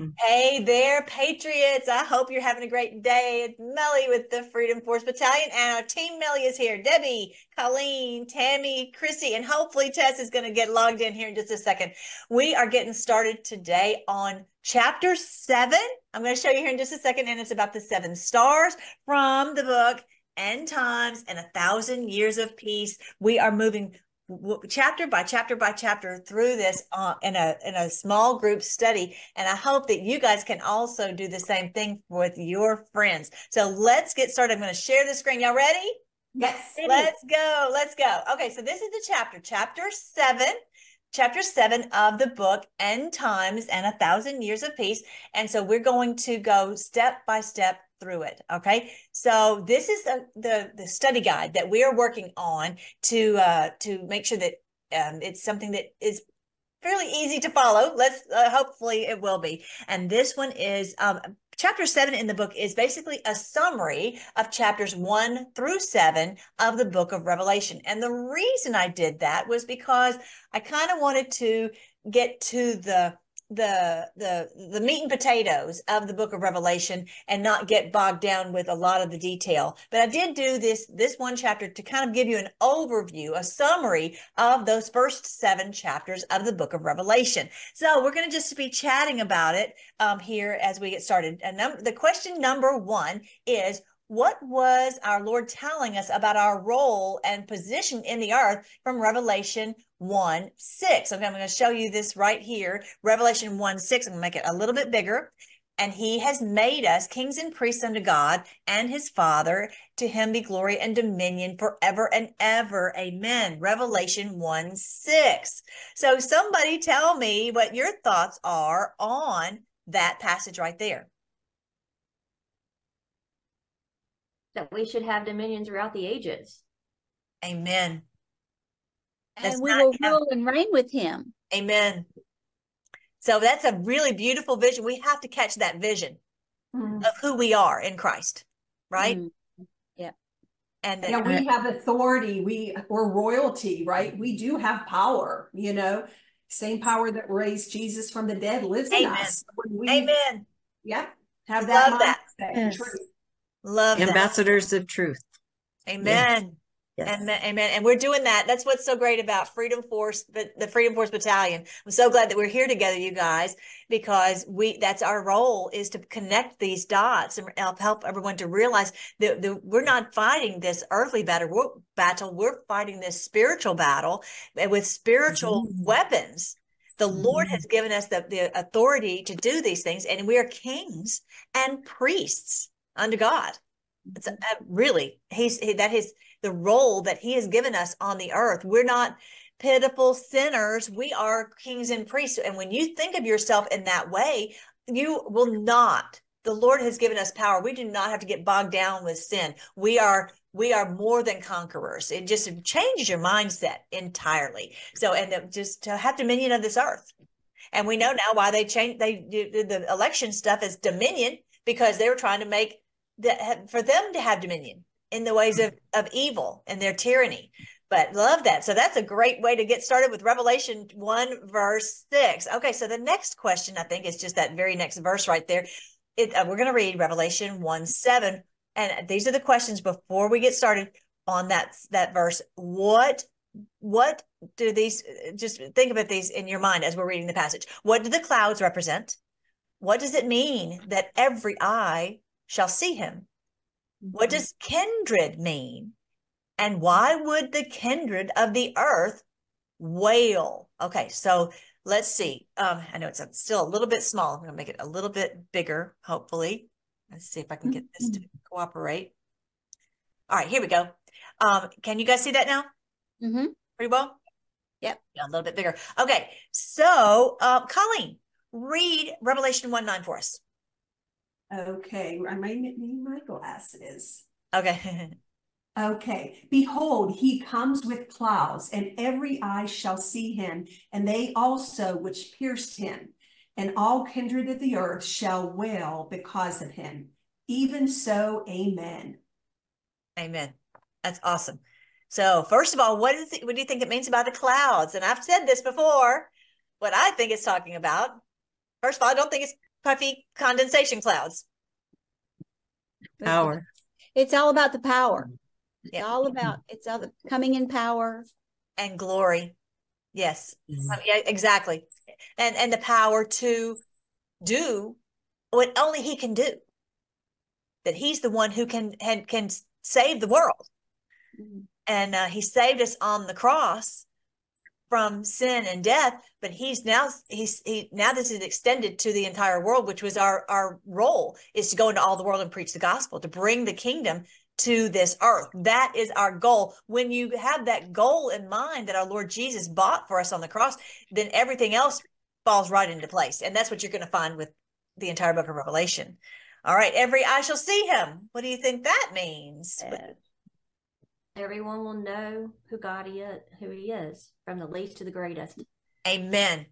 Mm. Hey there, Patriots. I hope you're having a great day. It's Melly with the Freedom Force Battalion, and our team Melly is here. Debbie, Colleen, Tammy, Chrissy, and hopefully Tess is going to get logged in here in just a second. We are getting started today on chapter seven. I'm going to show you here in just a second, and it's about the seven stars from the book End Times and a Thousand Years of Peace. We are moving chapter by chapter by chapter through this uh, in a in a small group study and i hope that you guys can also do the same thing with your friends. So let's get started. I'm going to share the screen. Y'all ready? Yes. Let's go. Let's go. Okay so this is the chapter. Chapter seven chapter seven of the book end times and a thousand years of peace. And so we're going to go step by step through it. Okay, so this is the the, the study guide that we are working on to uh, to make sure that um, it's something that is fairly easy to follow. Let's uh, hopefully it will be. And this one is um, chapter seven in the book is basically a summary of chapters one through seven of the book of Revelation. And the reason I did that was because I kind of wanted to get to the the the the meat and potatoes of the book of revelation and not get bogged down with a lot of the detail. But i did do this this one chapter to kind of give you an overview a summary of those first seven chapters of the book of revelation. So we're going to just be chatting about it um, here as we get started. And num- the question number one is what was our Lord telling us about our role and position in the earth from Revelation 1 6? Okay, I'm going to show you this right here. Revelation 1 6. I'm going to make it a little bit bigger. And he has made us kings and priests unto God and his Father. To him be glory and dominion forever and ever. Amen. Revelation 1 6. So, somebody tell me what your thoughts are on that passage right there. that we should have dominion throughout the ages. Amen. That's and we will rule and reign with him. Amen. So that's a really beautiful vision. We have to catch that vision mm-hmm. of who we are in Christ, right? Mm-hmm. Yeah. And yeah, we have authority. We we're royalty, right? We do have power, you know. Same power that raised Jesus from the dead lives Amen. in us. We, Amen. Yeah. Have that Love that. Yes. Love ambassadors that. of truth. Amen. Yes. Amen. Amen. And we're doing that. That's what's so great about Freedom Force, but the Freedom Force Battalion. I'm so glad that we're here together, you guys, because we that's our role is to connect these dots and help help everyone to realize that, that we're not fighting this earthly battle. We're, battle. We're fighting this spiritual battle with spiritual mm-hmm. weapons. The mm-hmm. Lord has given us the, the authority to do these things, and we are kings and priests unto God. It's a, mm-hmm. really he's he, that is the role that he has given us on the earth. We're not pitiful sinners. We are kings and priests. And when you think of yourself in that way, you will not. The Lord has given us power. We do not have to get bogged down with sin. We are we are more than conquerors. It just changes your mindset entirely. So and just to have dominion of this earth. And we know now why they changed they the election stuff as dominion because they were trying to make that for them to have dominion in the ways of, of evil and their tyranny. But love that. So that's a great way to get started with Revelation 1, verse 6. Okay, so the next question, I think, is just that very next verse right there. It, uh, we're going to read Revelation 1 7. And these are the questions before we get started on that, that verse. What what do these just think about these in your mind as we're reading the passage what do the clouds represent what does it mean that every eye shall see him. What does kindred mean? And why would the kindred of the earth wail? Okay, so let's see. Um, I know it's still a little bit small. I'm going to make it a little bit bigger, hopefully. Let's see if I can get this to mm-hmm. cooperate. All right, here we go. Um, can you guys see that now? Mm-hmm. Pretty well? Yep. Yeah, a little bit bigger. Okay, so uh, Colleen, read Revelation 1 9 for us. Okay, I might need my glasses. Okay. okay. Behold, he comes with clouds, and every eye shall see him, and they also which pierced him, and all kindred of the earth shall wail because of him. Even so, amen. Amen. That's awesome. So, first of all, what is it, what do you think it means about the clouds? And I've said this before. What I think it's talking about. First of all, I don't think it's puffy condensation clouds. Power. It's all about the power. It's Yeah. all about it's all the coming in power. and glory. Yes. Mm-hmm. I mean, yeah, exactly. And and the power to do what only he can do. That he's the one who can can, can save the world. Mhm. And uh, he saved us on the cross from sin and death, but he's now he's he now this is extended to the entire world, which was our our role is to go into all the world and preach the gospel, to bring the kingdom to this earth. That is our goal. When you have that goal in mind that our Lord Jesus bought for us on the cross, then everything else falls right into place. And that's what you're going to find with the entire book of Revelation. All right, every eye shall see him. What do you think that means? Uh, Everyone will know who God is, who He is, from the least to the greatest. Amen.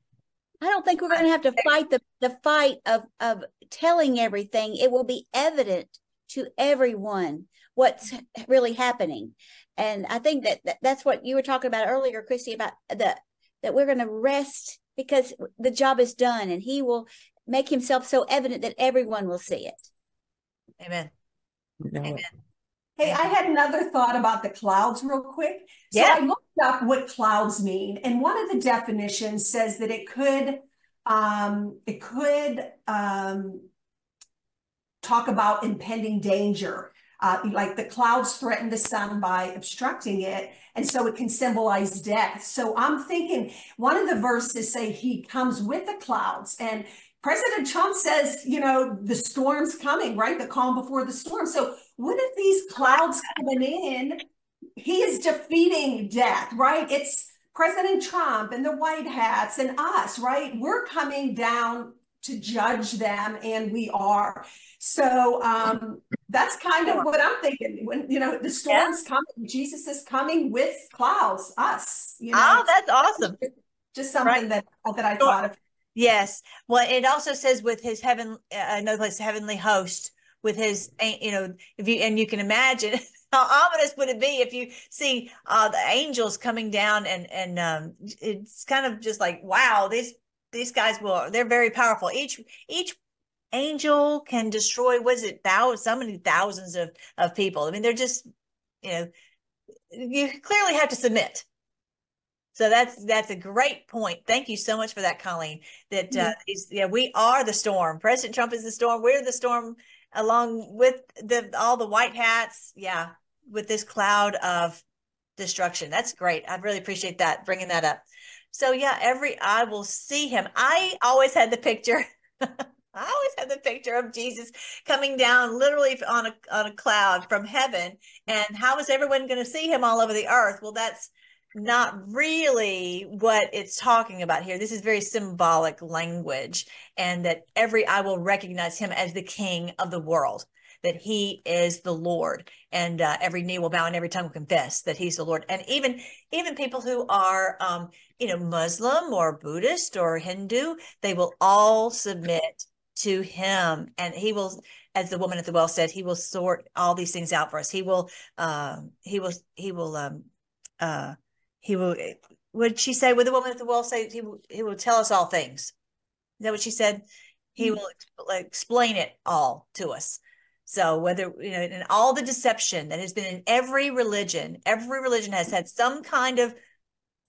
I don't think we're going to have to fight the the fight of of telling everything. It will be evident to everyone what's really happening, and I think that, that that's what you were talking about earlier, Christy, about the that we're going to rest because the job is done, and He will make Himself so evident that everyone will see it. Amen. Amen. Hey, I had another thought about the clouds real quick. So Yeah. I looked up what clouds mean, and one of the definitions says that it could um it could um talk about impending danger. Uh, like the clouds threaten the sun by obstructing it, and so it can symbolize death. So I'm thinking one of the verses say he comes with the clouds, and President Trump says, you know, the storm's coming, right? The calm before the storm. So what if these clouds coming in? He is defeating death, right? It's President Trump and the White Hats and us, right? We're coming down to judge them, and we are. So um, that's kind of what I'm thinking. When you know the storm's coming, Jesus is coming with clouds, us. You know, Oh, that's awesome. just something Right. that that I thought of. Yes. Well, it also says with his heaven, uh, another place, heavenly host, with his, you know, if you, and you can imagine how ominous would it be if you see uh, the angels coming down and, and um, it's kind of just like, wow, these, these guys will, they're very powerful. Each, each angel can destroy, what is it, thousands, so many thousands of, of people. I mean, they're just, you know, you clearly have to submit. So that's that's a great point. Thank you so much for that, Colleen. That uh, is, yeah, we are the storm. President Trump is the storm. We're the storm, along with the all the white hats. Yeah, with this cloud of destruction. That's great. I really appreciate that bringing that up. So yeah, every eye will see him. I always had the picture. I always had the picture of Jesus coming down literally on a on a cloud from heaven. And how is everyone going to see him all over the earth? Well, that's not really what it's talking about here. This is very symbolic language, and that every eye will recognize him as the king of the world, that he is the Lord, and uh, every knee will bow and every tongue will confess that he's the Lord. And even even people who are, um, you know, Muslim or Buddhist or Hindu, they will all submit to him, and he will. As the woman at the well said, he will sort all these things out for us. He will, uh, he will, he will, um, uh, he will would she say would the woman at the well say he will he will tell us all things is that what she said he Mhm. will ex- explain it all to us so whether you know and all the deception that has been in every religion every religion has had some kind of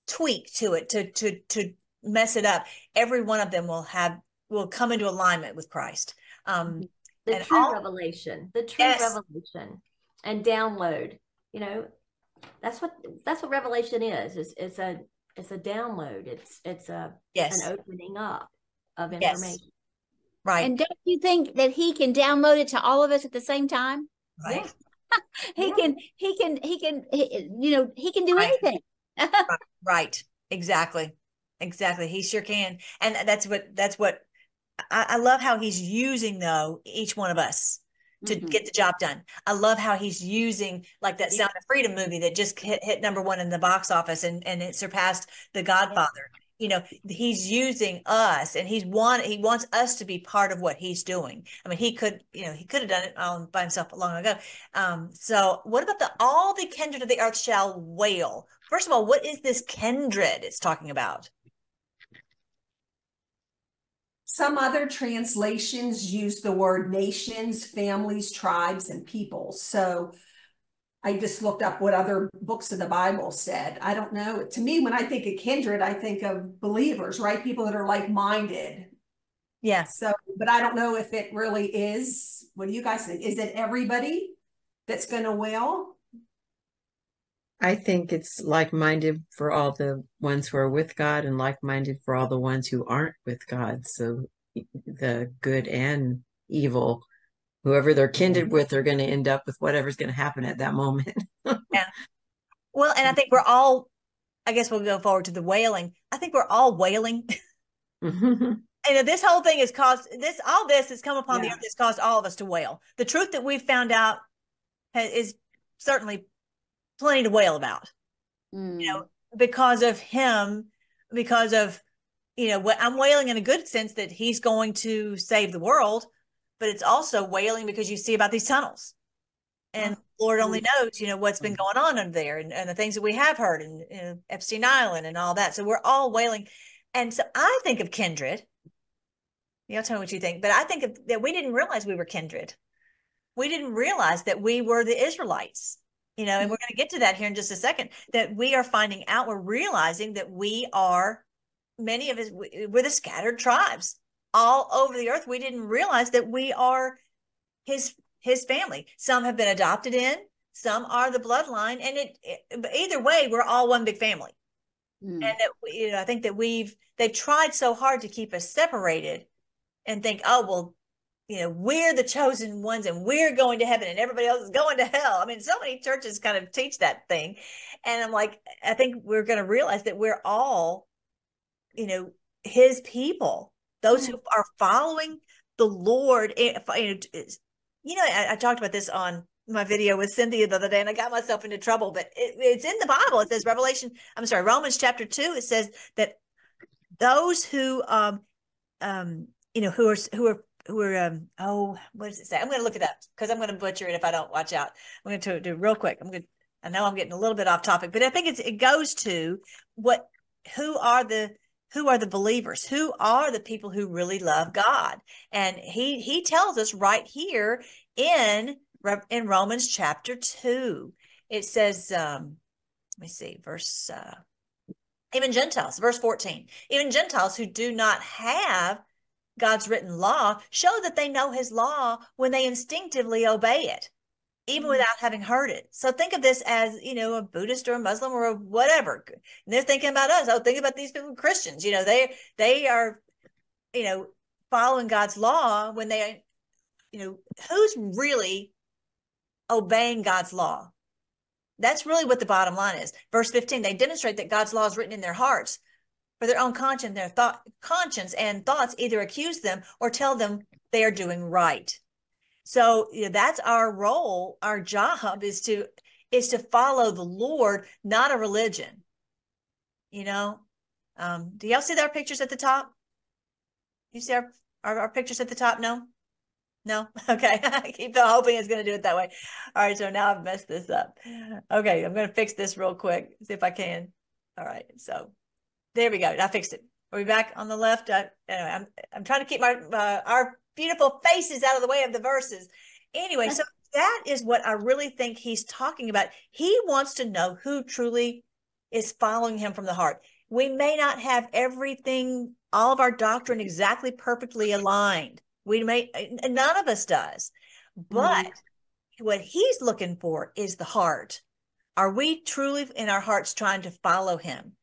tweak to it to to to mess it up every one of them will have will come into alignment with christ um The true all- revelation, the true Yes. revelation, and download. You know, that's what that's what revelation is. It's it's a it's a download. It's it's a yes an opening up of Yes. information. right And don't you think that He can download it to all of us at the same time? right He Yeah. can. He can. He can. He, you know, He can do Right. anything. Right. Exactly. Exactly. He sure can. And that's what that's what I, I love how he's using though each one of us to Mhm. get the job done. I love how he's using like that. Sound of Freedom movie that just hit, hit number one in the box office and, and it surpassed The Godfather. You know, he's using us and he's want he wants us to be part of what he's doing. I mean, he could, you know, he could have done it all by himself long ago. Um, so what about the all the kindred of the earth shall wail? First of all, what is this kindred it's talking about? Some other translations use the word nations, families, tribes, and peoples. So I just looked up what other books of the Bible said. I don't know. To me, when I think of kindred, I think of believers, right? People that are like minded. Yes. So, but I don't know if it really is. What do you guys think? Is it everybody that's going to wail? I think it's like minded for all the ones who are with God and like minded for all the ones who aren't with God. So the good and evil whoever they're kindred mm-hmm. with, they're going to end up with whatever's going to happen at that moment. yeah. Well, and I think we're all, I guess we'll go forward to the wailing. I think we're all wailing. mm-hmm. And this whole thing has caused this, all this has come upon yeah. the earth, has caused all of us to wail. The truth that we've found out has, is certainly plenty to wail about, mm. you know, mm. because of him, because of, you know, what I'm wailing in a good sense that he's going to save the world but it's also wailing because you see about these tunnels. And ah, lord only mm. knows you know what's been mm. going on under there and, and the things that we have heard and you know, epstein island and all that. So we're all wailing. And so i think of kindred. You'll tell me what you think but i think of, that we didn't realize we were kindred. We didn't realize that we were the israelites you know and we're going to get to that here in just a second that we are finding out we're realizing that we are many of us we're the scattered tribes all over the earth. We didn't realize that we are his his family. Some have been adopted in, some are the bloodline, and it, it either way, we're all one big family. Mm. And that you know, I think that we've they've tried so hard to keep us separated, and think, oh well, you know, we're the chosen ones, and we're going to heaven, and everybody else is going to hell. I mean, so many churches kind of teach that thing, and I'm like, I think we're going to realize that we're all, you know, his people those who are following the Lord. Eh, you know, I, I, talked about this on my video with Cynthia the other day, and I got myself into trouble. But it, it's in the Bible. It says Revelation. I'm sorry, Romans chapter two. It says that those who, um, um, you know, who are who are who are um oh what does it say? I'm going to look it up because i'm going to butcher it if i don't watch out. I'm going to do real quick. I'm going to i know i'm getting a little bit off topic but i think it's it goes to what who are the who are the believers? Who are the people who really love god? And he he tells us right here in in romans chapter 2 it says um let me see verse uh even gentiles verse 14 even gentiles who do not have god's written law show that they know his law when they instinctively obey it even mm-hmm. without having heard it. So think of this as, you know, a Buddhist or a Muslim or a whatever. And they're thinking about us. Oh, think about these people, Christians. You know, they they are, you know, following God's law when they, you know, who's really obeying God's law? That's really what the bottom line is. Verse 15, they demonstrate that God's law is written in their hearts for their own conscience, their thought conscience and thoughts either accuse them or tell them they are doing right. So you know, that's our role. Our job is to is to follow the Lord, not a religion. You know, um, do y'all see our pictures at the top? You see our, our, our pictures at the top? No, no. Okay, I keep hoping it's going to do it that way. All right, so now I've messed this up. Okay, I'm going to fix this real quick. See if I can. All right, so there we go. I fixed it. Are we back on the left? I, anyway, I'm I'm trying to keep my uh, our beautiful faces out of the way of the verses. Anyway, so that is what I really think he's talking about. He wants to know who truly is following him from the heart. We may not have everything, all of our doctrine exactly perfectly aligned. We may, none of us does. But mm-hmm. what he's looking for is the heart. Are we truly in our hearts trying to follow him?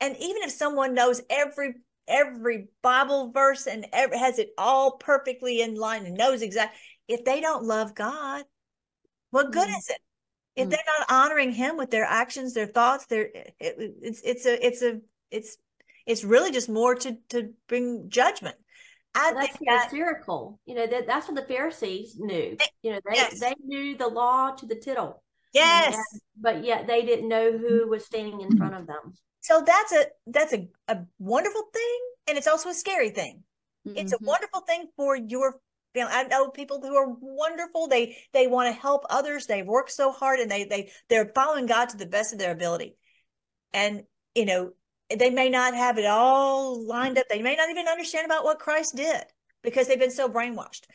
And even if someone knows every every Bible verse and every, has it all perfectly in line and knows exactly. If they don't love God, what good mm. is it? If mm. they're not honoring Him with their actions, their thoughts, their it, it's it's a it's a it's it's really just more to to bring judgment. I well, that's that, hysterical. You know that that's what the Pharisees knew. You know they yes. they knew the law to the tittle. Yes, and, but yet they didn't know who was standing in front of them. So that's a that's a, a wonderful thing, and it's also a scary thing. Mm-hmm. It's a mm-hmm. wonderful thing for your family. I know people who are wonderful. They they want to help others. They work so hard, and they they they're following God to the best of their ability. And you know, they may not have it all lined up. They may not even understand about what Christ did because they've been so brainwashed.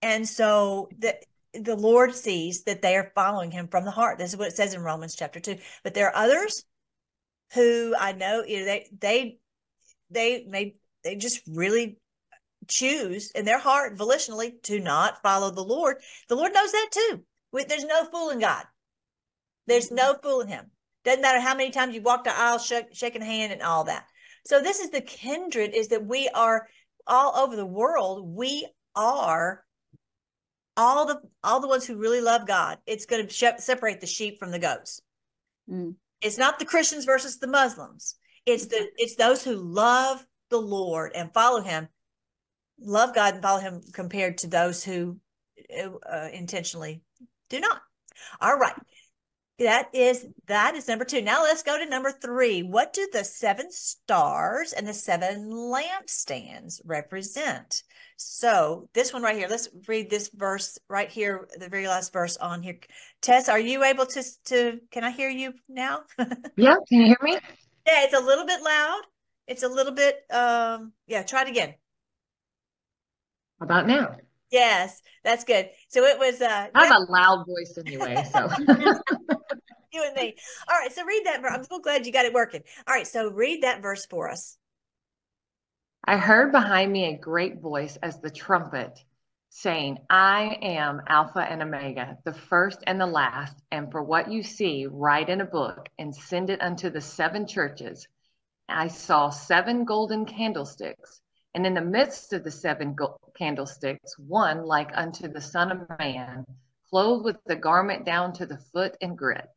And so the the Lord sees that they are following him from the heart. This is what it says in Romans chapter 2. But there are others who I know, you know, they they they may they just really choose in their heart volitionally to not follow the Lord. The Lord knows that too. There's no fooling God. There's no fooling him. Doesn't matter how many times you walk the aisle, shake, shaking hand, and all that. So this is the kindred: is that we are all over the world. We are all the all the ones who really love God. It's going to separate the sheep from the goats. Mm. It's not the Christians versus the Muslims. It's the it's those who love the Lord and follow Him, love God and follow Him, compared to those who uh, intentionally do not. All right that is that is number two. Now let's go to number three. What do the seven stars and the seven lampstands represent? So this one right here. Let's read this verse right here, the very last verse on here. Tess, are you able to to? Can I hear you now? yeah. Can you hear me? Yeah, it's a little bit loud. It's a little bit. Um. Yeah. Try it again. How about now? Yes, that's good. So it was. Uh, I have a loud voice anyway, so. you and me. All right, so read that. I'm so glad you got it working. All right, so read that verse for us. I heard behind me a great voice as the trumpet saying, I am Alpha and Omega, the first and the last. And for what you see, write in a book and send it unto the seven churches. I saw seven golden candlesticks and in the midst of the seven candlesticks, one like unto the Son of Man, clothed with the garment down to the foot and grit.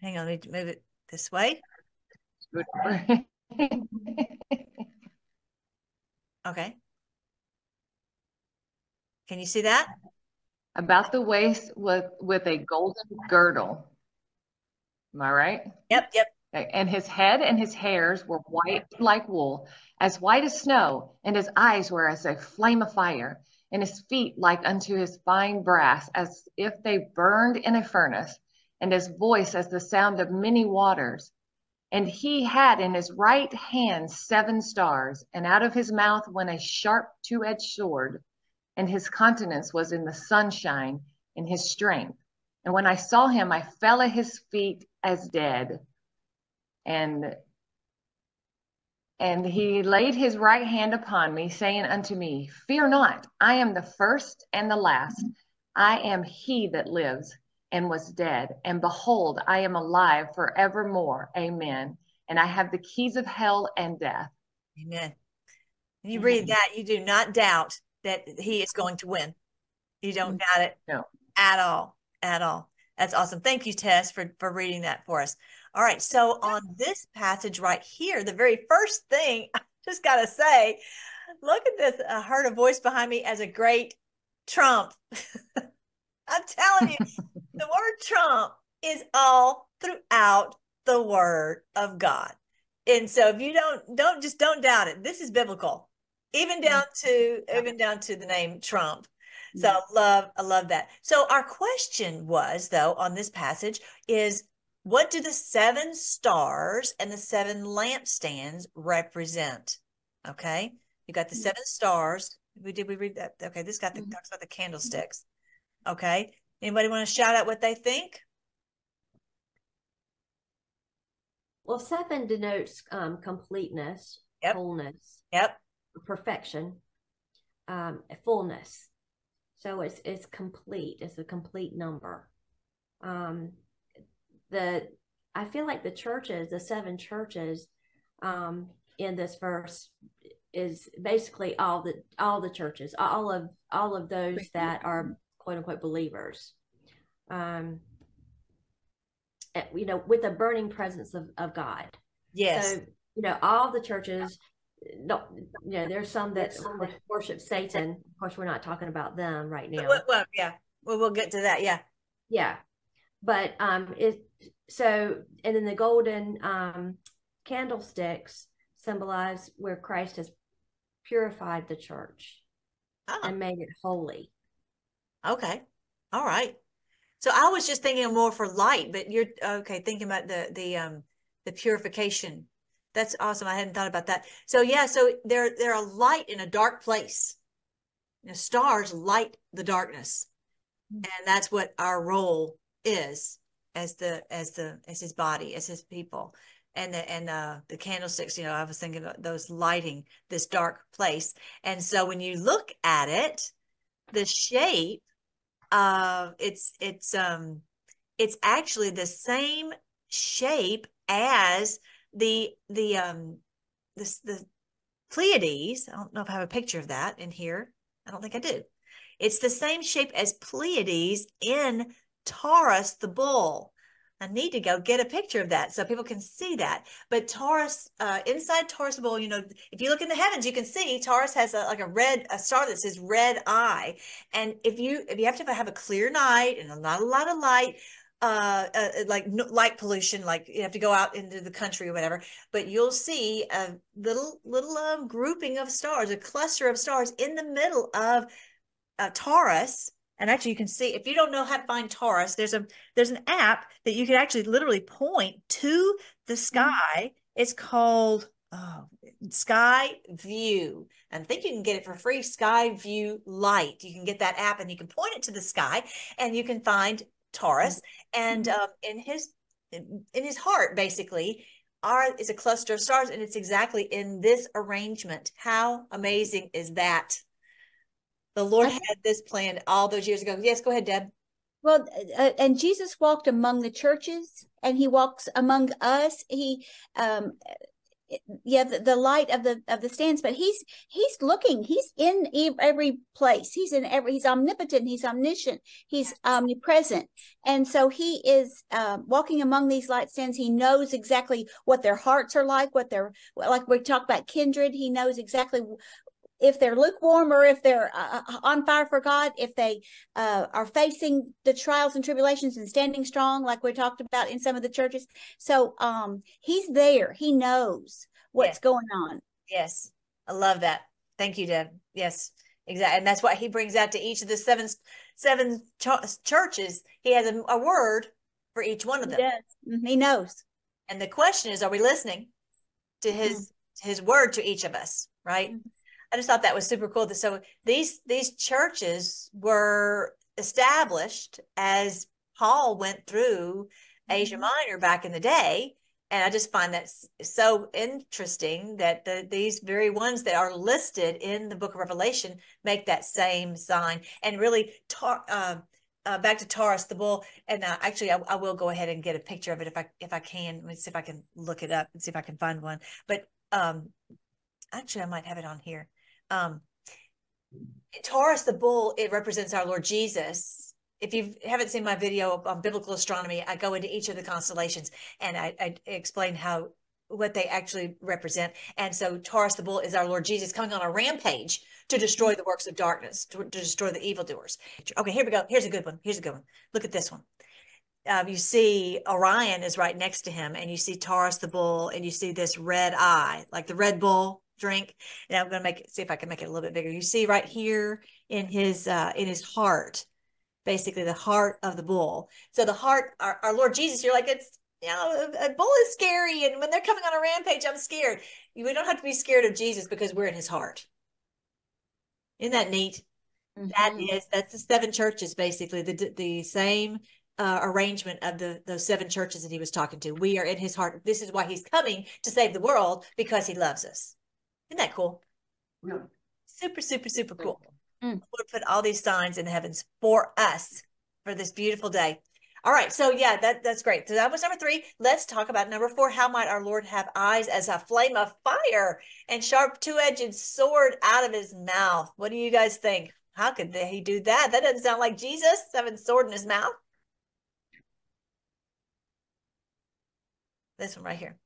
Hang on, let me move it this way. okay. Can you see that? About the waist with with a golden girdle. Am I right? Yep, yep. And his head and his hairs were white like wool, as white as snow, and his eyes were as a flame of fire, and his feet like unto his fine brass, as if they burned in a furnace, and his voice as the sound of many waters. And he had in his right hand seven stars, and out of his mouth went a sharp two edged sword, and his countenance was in the sunshine in his strength. And when I saw him, I fell at his feet as dead and and he laid his right hand upon me, saying unto me, Fear not, I am the first and the last. I am he that lives and was dead. And behold, I am alive forevermore. Amen. And I have the keys of hell and death. Amen. When you read that, you do not doubt that he is going to win. You don't mm-hmm. doubt it no. at all. At all. That's awesome. Thank you, Tess, for, for reading that for us. All right. So on this passage right here, the very first thing I just got to say, look at this. I heard a voice behind me as a great trump. I'm telling you, the word trump is all throughout the word of God. And so if you don't, don't just don't doubt it. This is biblical, even down to, even down to the name Trump. So I love, I love that. So our question was though on this passage is what do the seven stars and the seven lampstands represent? Okay. You got the mm-hmm. seven stars. We did we read that? Okay, this got the mm-hmm. talks about the candlesticks. Okay. Anybody want to shout out what they think? Well, seven denotes um, completeness, yep. wholeness, yep, perfection, um, fullness. So it's it's complete. It's a complete number. Um, the I feel like the churches, the seven churches, um, in this verse is basically all the all the churches, all of all of those that are quote unquote believers. Um, you know, with a burning presence of, of God. Yes. So, you know, all the churches don't you know, there's some that worship Satan. Of course, we're not talking about them right now. Well, well yeah. Well, we'll get to that. Yeah. Yeah but um it so and then the golden um candlesticks symbolize where christ has purified the church oh. and made it holy okay all right so i was just thinking more for light but you're okay thinking about the the um the purification That's awesome. I hadn't thought about that. So yeah, so they're they're a light in a dark place. You know, stars light the darkness. And that's what our role is as the as the as his body, as his people. And the and uh the candlesticks, you know, I was thinking of those lighting this dark place. And so when you look at it, the shape uh it's it's um it's actually the same shape as the the um this the Pleiades. I don't know if I have a picture of that in here. I don't think I do. It's the same shape as Pleiades in Taurus the bull. I need to go get a picture of that so people can see that. But Taurus, uh, inside Taurus Bowl, you know, if you look in the heavens, you can see Taurus has a, like a red a star that says red eye. And if you if you have to have a clear night and not a lot of light, uh, uh, like light pollution, like you have to go out into the country or whatever, but you'll see a little little um, grouping of stars, a cluster of stars in the middle of uh, Taurus. And actually, you can see if you don't know how to find Taurus, there's a there's an app that you can actually literally point to the mm-hmm. sky. It's called oh, Sky View. And I think you can get it for free. SkyView Lite. You can get that app and you can point it to the sky, and you can find Taurus, and mm-hmm. um, in his in his heart, basically, are is a cluster of stars, and it's exactly in this arrangement. How amazing is that? The Lord had this plan all those years ago. Yes, go ahead, Deb. Well, uh, and Jesus walked among the churches, and he walks among us. He um, yeah the, the, light of the of the stands but he's he's looking. He's in every place. He's in every he's omnipotent. He's omniscient. He's omnipresent. And so he is uh, walking among these light stands. He knows exactly what their hearts are like what they're like we talk about kindred. He knows exactly if they're lukewarm or if they're uh, uh, on fire for God, if they uh, are facing the trials and tribulations and standing strong, like we talked about in some of the churches. So um, he's there. He knows what's yes. going on. Yes, I love that. Thank you, Deb. Yes, exactly, and that's what he brings out to each of the seven seven ch- churches. He has a, a, word for each one of them. He, mm-hmm. he knows. And the question is, are we listening to his mm-hmm. his word to each of us? Right. Mm-hmm I just thought that was super cool. So these these churches were established as Paul went through Asia mm-hmm. Minor back in the day, and I just find that so interesting that the, these very ones that are listed in the Book of Revelation make that same sign, and really tar, uh, uh, back to Taurus the bull. And uh, actually, I, I, will go ahead and get a picture of it if I if I can. Let me see if I can look it up and see if I can find one. But um, actually, I might have it on here. Um, Taurus, the bull, it represents our Lord Jesus. If you haven't seen my video on biblical astronomy, I go into each of the constellations and I, I explain how what they actually represent. And so Taurus the bull is our Lord Jesus coming on a rampage to destroy the works of darkness, to, to destroy the evildoers. Okay, here we go. Here's a good one. Here's a good one. Look at this one. Um, you see Orion is right next to him, and you see Taurus the bull, and you see this red eye, like the Red Bull drink. And I'm going to make it, see if I can make it a little bit bigger. You see right here in his, uh, in his heart, basically the heart of the bull. So the heart, our, our Lord Jesus, you're like, it's, you know, a, bull is scary. And when they're coming on a rampage, I'm scared. We don't have to be scared of Jesus because we're in his heart. Isn't that neat? Mm-hmm. That is, that's the seven churches, basically the, the same uh, arrangement of the those seven churches that he was talking to. We are in his heart. This is why he's coming to save the world because he loves us. Isn't that cool? Yeah. Super, super, super cool. Mm. Lord put all these signs in the heavens for us for this beautiful day. All right, so yeah, that that's great. So that was number three. Let's talk about number four. How might our Lord have eyes as a flame of fire and sharp two-edged sword out of his mouth? What do you guys think? How could he do that? That doesn't sound like Jesus having sword in his mouth. This one right here.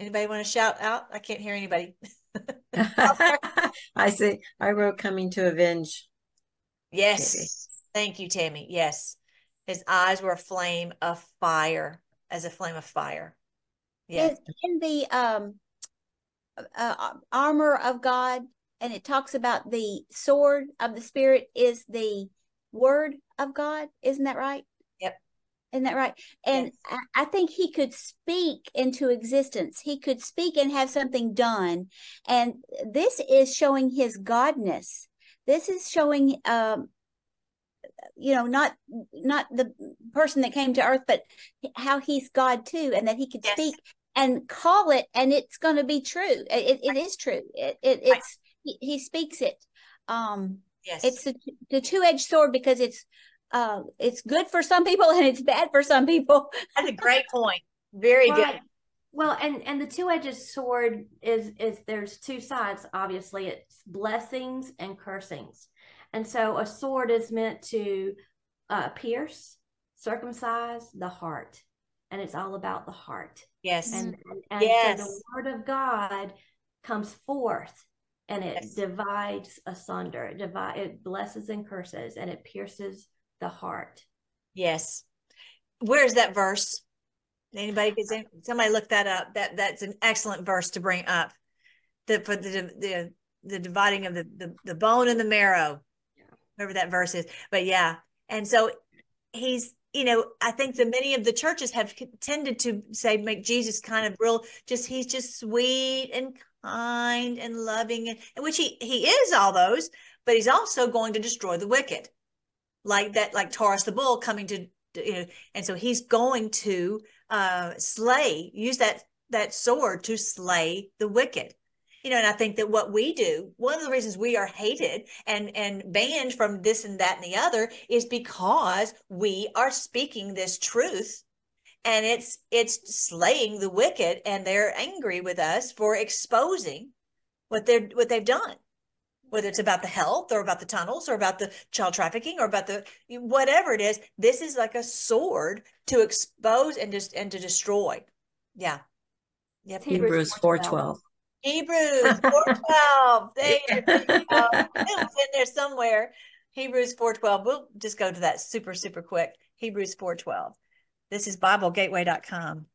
Anybody want to shout out? I can't hear anybody. I see. I wrote coming to avenge. Yes. Maybe. Thank you, Tammy. Yes. His eyes were a flame of fire, as a flame of fire. Yes. In the um, uh, armor of God, and it talks about the sword of the Spirit is the word of God. Isn't that right? Isn't that right? And Yes. I, I think he could speak into existence. He could speak and have something done. And this is showing his godness. This is showing um you know not not the person that came to earth but how he's god too and that he could Yes. speak and call it and it's going to be true it, it is true it, it it's he, he speaks it um Yes. it's the, the two-edged sword because it's uh it's good for some people and it's bad for some people That's a great point. Very Right. good. Well, and and the two-edged sword is is there's two sides. Obviously, it's blessings and cursings, and so a sword is meant to uh, pierce, circumcise the heart, and it's all about the heart. Yes. And and, and Yes. so the word of God comes forth, and it Yes. divides asunder. It divide it blesses and curses, and it pierces the heart. Yes. Where's that verse? Anybody somebody look that up. That that's an excellent verse to bring up. The for the the the dividing of the the, the bone and the marrow. Yeah. Whatever that verse is. But yeah. And so he's you know, I think that many of the churches have tended to say make Jesus kind of real just he's just sweet and kind and loving and, and which he he is all those, but he's also going to destroy the wicked. Like that like Taurus the bull coming to you know and so he's going to uh slay use that that sword to slay the wicked. You know and i think that what we do one of the reasons we are hated and and banned from this and that and the other is because we are speaking this truth and it's it's slaying the wicked and they're angry with us for exposing what they're what they've done whether it's about the health or about the tunnels or about the child trafficking or about the whatever it is this is like a sword to expose and just and to destroy. Yeah. Yep. Hebrews 4:12. hebrews 412 there you it was in there somewhere. Hebrews 412 we'll just go to that super super quick. Hebrews 412 this is biblegateway.com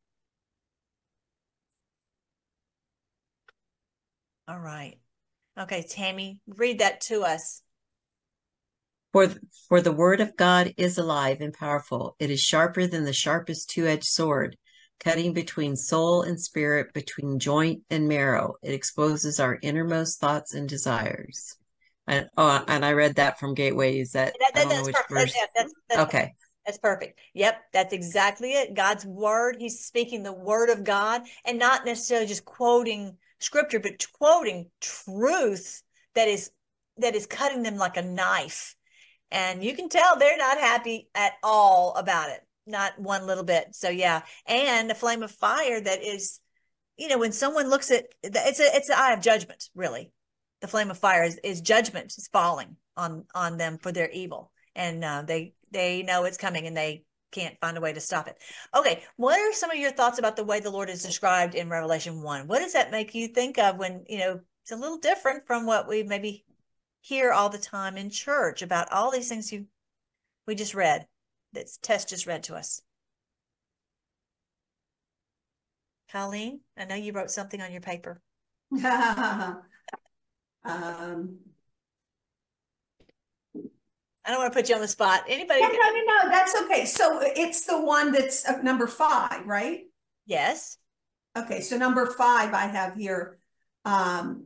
all right okay tammy read that to us For, th- for the word of God is alive and powerful. It is sharper than the sharpest two-edged sword, cutting between soul and spirit, between joint and marrow. It exposes our innermost thoughts and desires. And oh, and I read that from Gateway. Is that, that, that- that's perfect? That's- that's, that's Okay. That's perfect. Yep, that's exactly it. God's word. He's speaking the word of God and not necessarily just quoting scripture, but quoting truth that is that is cutting them like a knife. And you can tell they're not happy at all about it. Not one little bit. So yeah. And a flame of fire that is, you know, when someone looks at it's a it's an eye of judgment, really. The flame of fire is, is judgment is falling on on them for their evil. And uh, they they know it's coming and they can't find a way to stop it. Okay, what are some of your thoughts about the way the Lord is described in Revelation 1? What does that make you think of when, you know, it's a little different from what we maybe hear all the time in church about all these things you we just read that Tess just read to us. Colleen, I know you wrote something on your paper. Um, I don't want to put you on the spot. Anybody? no, no, no, no, that's okay. So it's the one that's uh, number five, right? Yes. Okay, so number five I have here. Um,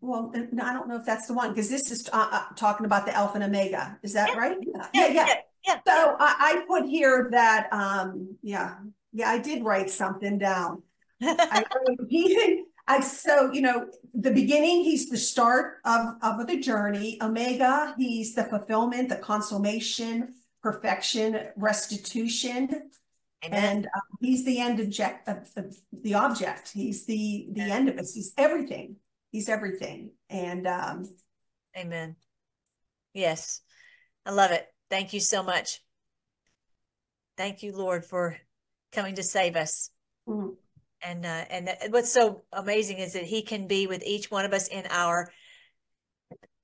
well, no, I don't know if that's the one because this is uh, uh, talking about the Alpha and Omega. Is that Yeah. right? Yeah, yeah, yeah. yeah. So I, I put here that, um, yeah, yeah, I did write something down. I, he, I, so, you know, the beginning, he's the start of, of the journey. Omega, he's the fulfillment, the consummation, perfection, restitution. Amen. And uh, he's the end object of, of the object. He's the, the end of us. He's everything. He's everything. And, um, Amen. Yes. I love it. Thank you so much. Thank you, Lord, for coming to save us. mm, And uh, and that, what's so amazing is that He can be with each one of us in our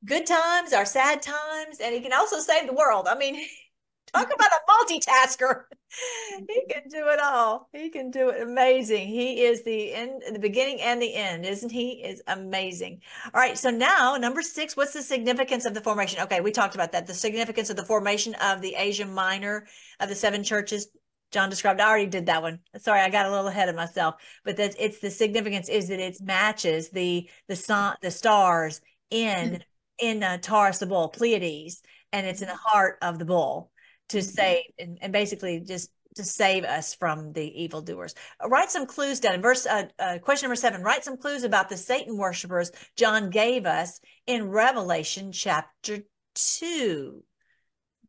good times, our sad times, and He can also save the world. I mean, Talk about a multitasker. he can do it all. He can do it amazing. He is the end, the beginning and the end, isn't he? Is amazing. All right. So now number six, what's the significance of the formation? Okay, we talked about that. The significance of the formation of the Asia Minor of the seven churches. John described. I already did that one. Sorry, I got a little ahead of myself. But that it's the significance is that it matches the the sun the stars in in uh, Taurus the bull Pleiades, and it's in the heart of the bull to Mm-hmm. save and, and basically just to save us from the evildoers. Uh, write some clues down in verse uh, uh, question number seven. Write some clues about the Satan worshippers John gave us in Revelation chapter two.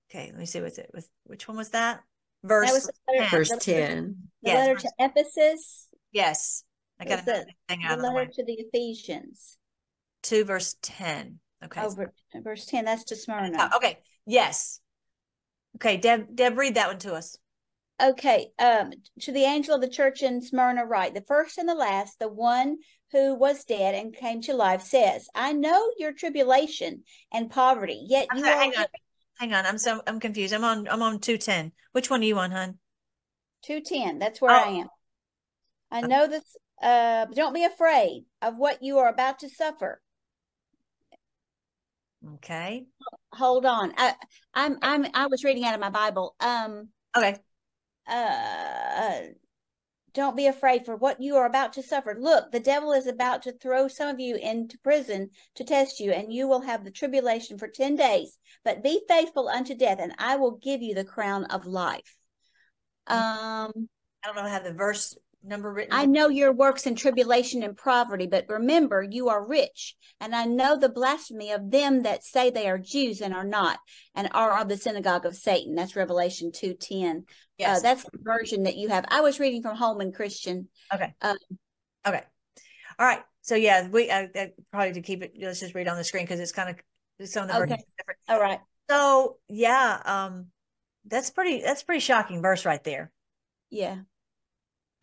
Okay, let me see what's it was. Which one was that? Verse. The letter, 10. Verse the, 10. the Yes, letter to Ephesus, yes, I got the- thing the out of the letter way. to the Ephesians. Two verse ten. Okay. Over verse 10, that's to Oh, Smyrna. Okay. Yes. Okay, Deb. Deb, read that one to us. Okay, um, to the angel of the church in Smyrna, write the first and the last, the one who was dead and came to life, says, I know your tribulation and poverty, yet you sorry, are hang on. I'm so I'm confused. I'm on I'm on two ten. Which one are you on, hun? 210. That's where Oh. I am. I know this, uh, don't be afraid of what you are about to suffer. Okay. Hold on. I, I'm, I'm, I was reading out of my Bible. Um, Okay. uh, don't be afraid for what you are about to suffer. Look, the devil is about to throw some of you into prison to test you, and you will have the tribulation for 10 days. But be faithful unto death, and I will give you the crown of life. Um, I don't know. Have the verse number written. I know your works in tribulation and poverty, but remember you are rich, and I know the blasphemy of them that say they are Jews and are not, and are of the synagogue of Satan. That's Revelation two ten. Yes. Uh, that's the version that you have. I was reading from Holman Christian. okay. uh, okay. All right. So yeah, we uh, uh, probably to keep it. Let's just read on the screen because it's kind of some of the Okay. different. All right. So yeah, um, that's pretty. That's pretty shocking verse right there. Yeah.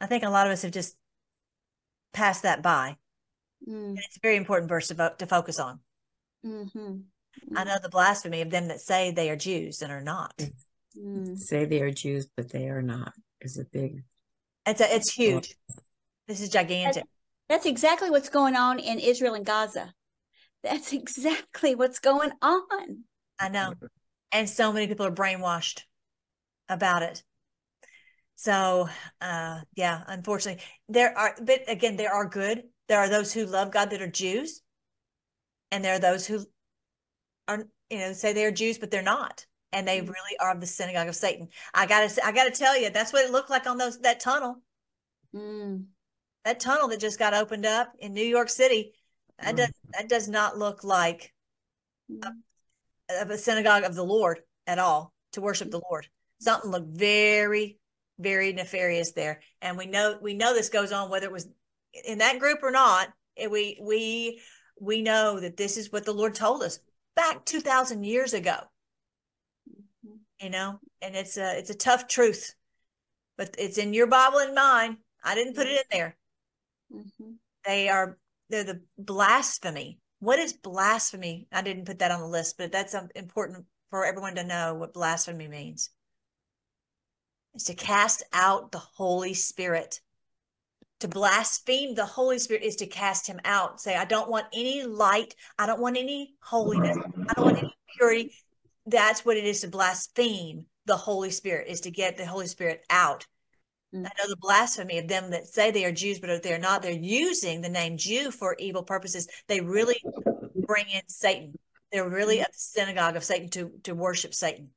I think a lot of us have just passed that by. Mm, And it's a very important verse to, vo- to focus on. hmm I know the blasphemy of them that say they are Jews and are not. Mm, Say they are Jews, but they are not. Is a big. It's a, it's huge. This is gigantic. That's exactly what's going on in Israel and Gaza. That's exactly what's going on. I know. And so many people are brainwashed about it. So, uh, yeah, unfortunately, there are, but again, there are good. There are those who love God that are Jews, and there are those who are, you know, say they're Jews, but they're not, and they Mhm. really are of the synagogue of Satan. I gotta, I gotta tell you, that's what it looked like on those that tunnel, Mm, that tunnel that just got opened up in New York City. That Mm. does, that does not look like mm, of a synagogue of the Lord at all to worship the Lord. Something looked very, very nefarious there, and we know we know this goes on whether it was in that group or not. We we we know that this is what the Lord told us back two thousand years ago. mhm. You know, and it's a it's a tough truth, but it's in your Bible and mine. I didn't put it in there. Mhm. They are they're the blasphemy. What is blasphemy? I didn't put that on the list, but that's um, important for everyone to know what blasphemy means. It's to cast out the Holy Spirit. To blaspheme the Holy Spirit is to cast him out. Say, I don't want any light. I don't want any holiness. I don't want any purity. That's what it is to blaspheme the Holy Spirit, is to get the Holy Spirit out. Mm. I know the blasphemy of them that say they are Jews, but if they're not, they're using the name Jew for evil purposes. They really bring in Satan. They're really at the synagogue of Satan to to worship Satan.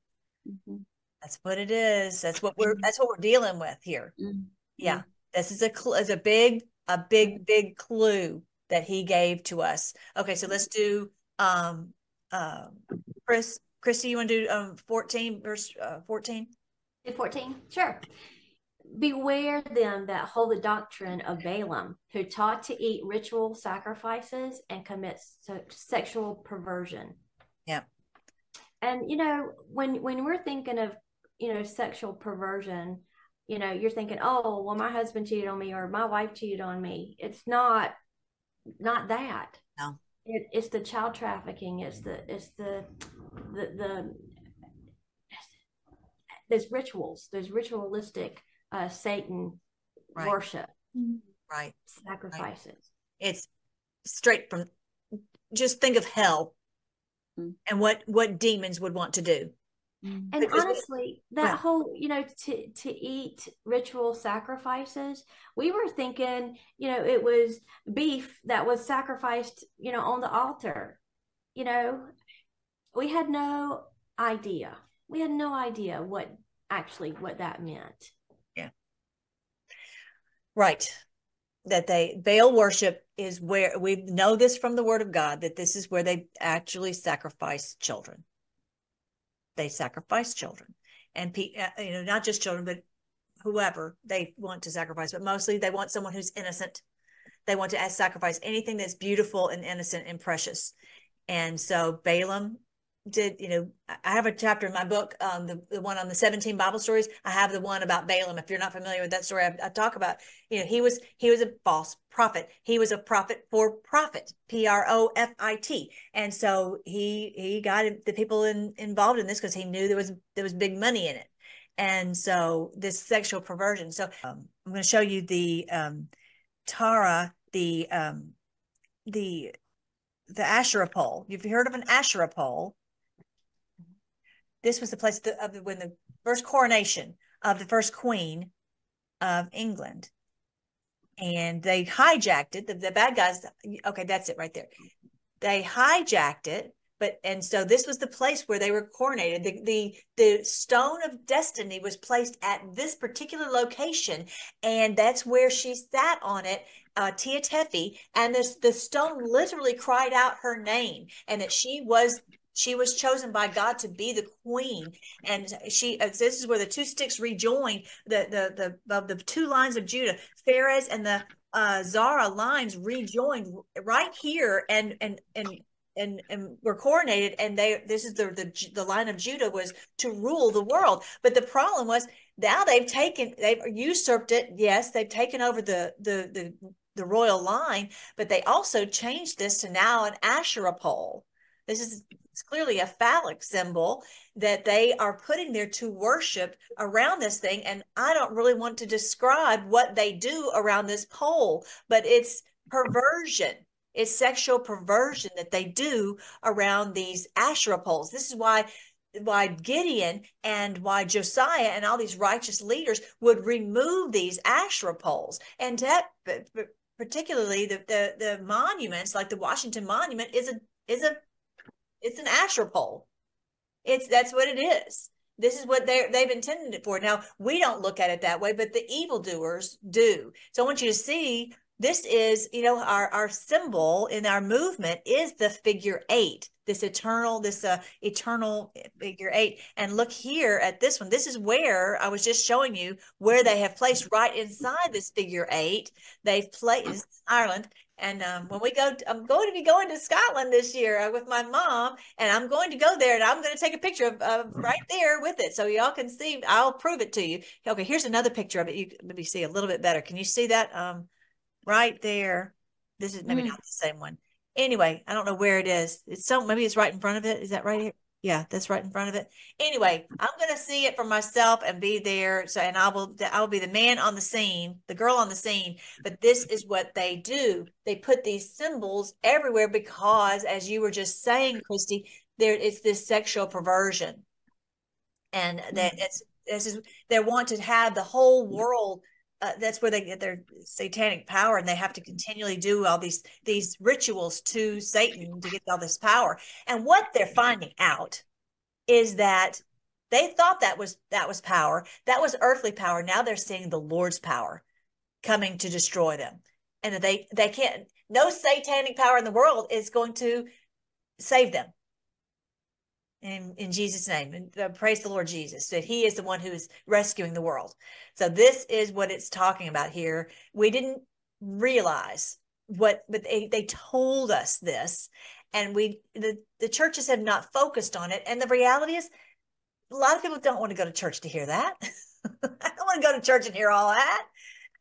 Mhm. That's what it is. That's what we're that's what we're dealing with here. Mhm. Yeah. This is a cl- is a big a big big clue that he gave to us. Okay, so let's do um um Chris Christy, you want to do um 14 verse uh, 14? To 14? Sure. Beware them that hold the doctrine of Balaam, who taught to eat ritual sacrifices and commit se- sexual perversion. Yeah. And you know, when when we're thinking of you know sexual perversion, you know, you're thinking, oh, well, my husband cheated on me or my wife cheated on me. It's not not that. No. It, it's the child trafficking. It's the it's the the the those rituals, there's ritualistic uh, Satan Right. worship right. sacrifices. It's straight from just think of hell Mm. and what what demons would want to do. Mm-hmm. And Because- honestly, that Yeah. whole, you know, to to eat ritual sacrifices, we were thinking, you know, it was beef that was sacrificed, you know, on the altar. You know, we had no idea. We had no idea what actually what that meant. Yeah. Right. That they Baal worship is where we know this from the word of God that this is where they actually sacrifice children. They sacrifice children. And uh, you know not just children but whoever they want to sacrifice but mostly they want someone who's innocent. They want to sacrifice anything that's beautiful and innocent and precious. And so Balaam did, you know, I have a chapter in my book, um, the, the one on the 17 Bible stories. I have the one about Balaam. If you're not familiar with that story, I, I talk about, you know, he was he was a false prophet. He was a prophet for profit, P R O F I T. And so he he got the people in, involved in this because he knew there was there was big money in it. And so this sexual perversion. So um, I'm going to show you the um, Tara, the um, the the Asherah pole. You've heard of an Asherah pole? This was the place the, of the, when the first coronation of the first queen of England, and they hijacked it. The, the bad guys. Okay, that's it right there. They hijacked it, but and so this was the place where they were coronated. The the the stone of destiny was placed at this particular location, and that's where she sat on it uh, Tea Tephi, and this the stone literally cried out her name, and that she was she was chosen by God to be the queen, and she uh, this is where the two sticks rejoined the the the of the two lines of Judah, Phares and the uh, Zara lines rejoined right here, and and and and and were coronated. And they this is the the the line of Judah was to rule the world. But the problem was now they've taken they've usurped it. Yes they've taken over the the the the royal line but they also changed this to now an Asherah pole. This is it's clearly a phallic symbol that they are putting there to worship around this thing and I don't really want to describe what they do around this pole but it's perversion it's sexual perversion that they do around these Asherah poles. This is why why Gideon and why Josiah and all these righteous leaders would remove these Asherah poles. And that particularly the, the the monuments like the Washington Monument is a is a it's an Asherah pole. It's that's what it is. This is what they they've intended it for. Now we don't look at it that way, but the evildoers do. So I want you to see this is you know our our symbol in our movement is the figure eight this eternal this uh eternal figure eight and look here at this one this is where i was just showing you where they have placed right inside this figure eight they've placed ireland and um, when we go i'm going to be going to scotland this year uh, with my mom and i'm going to go there and i'm going to take a picture of, of right there with it so y'all can see i'll prove it to you okay here's another picture of it you maybe see a little bit better can you see that um right there. This is maybe mm. not the same one. Anyway, I don't know where it is. It's so maybe it's right in front of it. Is that right here? Yeah, that's right in front of it. Anyway, I'm gonna see it for myself and be there. So, and I will, I will be the man on the scene, the girl on the scene. But this is what they do. They put these symbols everywhere because, as you were just saying, Christy, there it's this sexual perversion, and that mm-hmm. it's this is they want to have the whole world uh, that's where they get their satanic power and they have to continually do all these these rituals to satan to get all this power. And what they're finding out is that they thought that was that was power. That was earthly power. Now they're seeing the lord's power coming to destroy them. And they they can't no satanic power in the world is going to save them in, in Jesus' name. And uh, praise the Lord Jesus, that He is the one who is rescuing the world. So this is what it's talking about here. We didn't realize what, but they, they told us this, and we the, the churches have not focused on it. And the reality is, a lot of people don't want to go to church to hear that. I don't want to go to church and hear all that.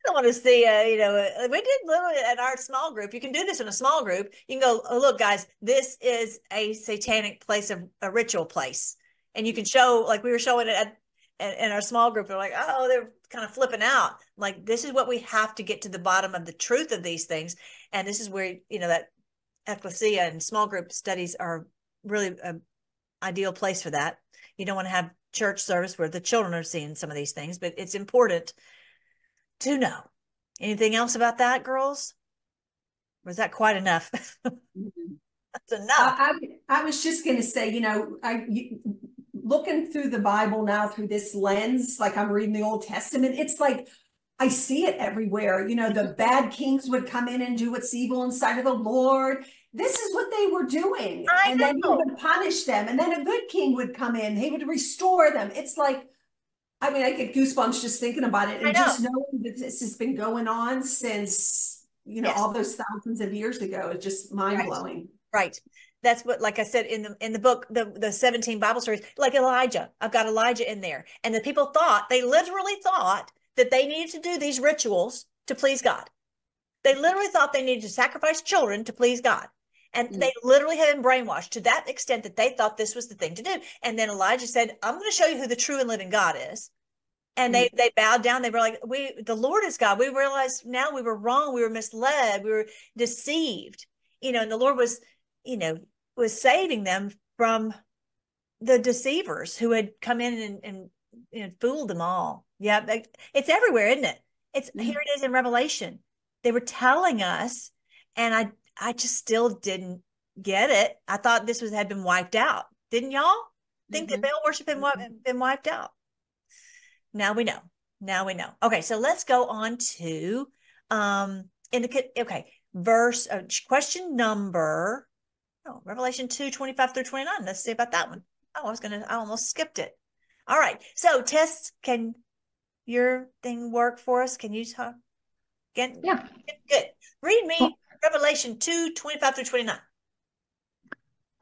I want to see, uh, you know, we did little at our small group. You can do this in a small group. You can go, oh, look, guys, this is a satanic place of a ritual place. And you can show, like we were showing it at, and, and our small group They're like, oh, they're kind of flipping out. Like this is what we have to get to the bottom of the truth of these things, and this is where you know that ecclesia and small group studies are really an ideal place for that. You don't want to have church service where the children are seeing some of these things, but it's important to know. Anything else about that, girls? Was that quite enough? Mm-hmm. That's enough. I, I, I was just going to say, you know, I you, looking through the Bible now through this lens, like I'm reading the Old Testament, it's like I see it everywhere. You know, the bad kings would come in and do what's evil in sight of the Lord. This is what they were doing. I and then he would punish them. And then a good king would come in. He would restore them. It's like, I mean, I get goosebumps just thinking about it. And know. just knowing that this has been going on since, you know, Yes. all those thousands of years ago. It's just mind blowing. Right. That's what, like I said in the in the book, the the seventeen Bible stories, like Elijah. I've got Elijah in there, and the people thought they literally thought that they needed to do these rituals to please God. They literally thought they needed to sacrifice children to please God, and Mm. they literally had been brainwashed to that extent that they thought this was the thing to do. And then Elijah said, "I'm going to show you who the true and living God is." And they they bowed down. They were like, "We, the Lord is God." We realized now we were wrong. We were misled. We were deceived. You know, and the Lord was you know, was saving them from the deceivers who had come in and, and you know, fooled them all. Yeah, it's everywhere, isn't it? It's Mhm. here it is in Revelation. They were telling us, and I I just still didn't get it. I thought this was had been wiped out. Didn't y'all think that Mhm. Baal worship had wi- been wiped out? Now we know. Now we know. Okay, so let's go on to um indicate okay, verse uh, question number Oh, Revelation 2, 25 through 29. Let's see about that one. Oh, I was gonna, I almost skipped it. All right. So Tess, can your thing work for us? Can you talk? Again? Yeah. Good. Read me Revelation 2, 25 through 29.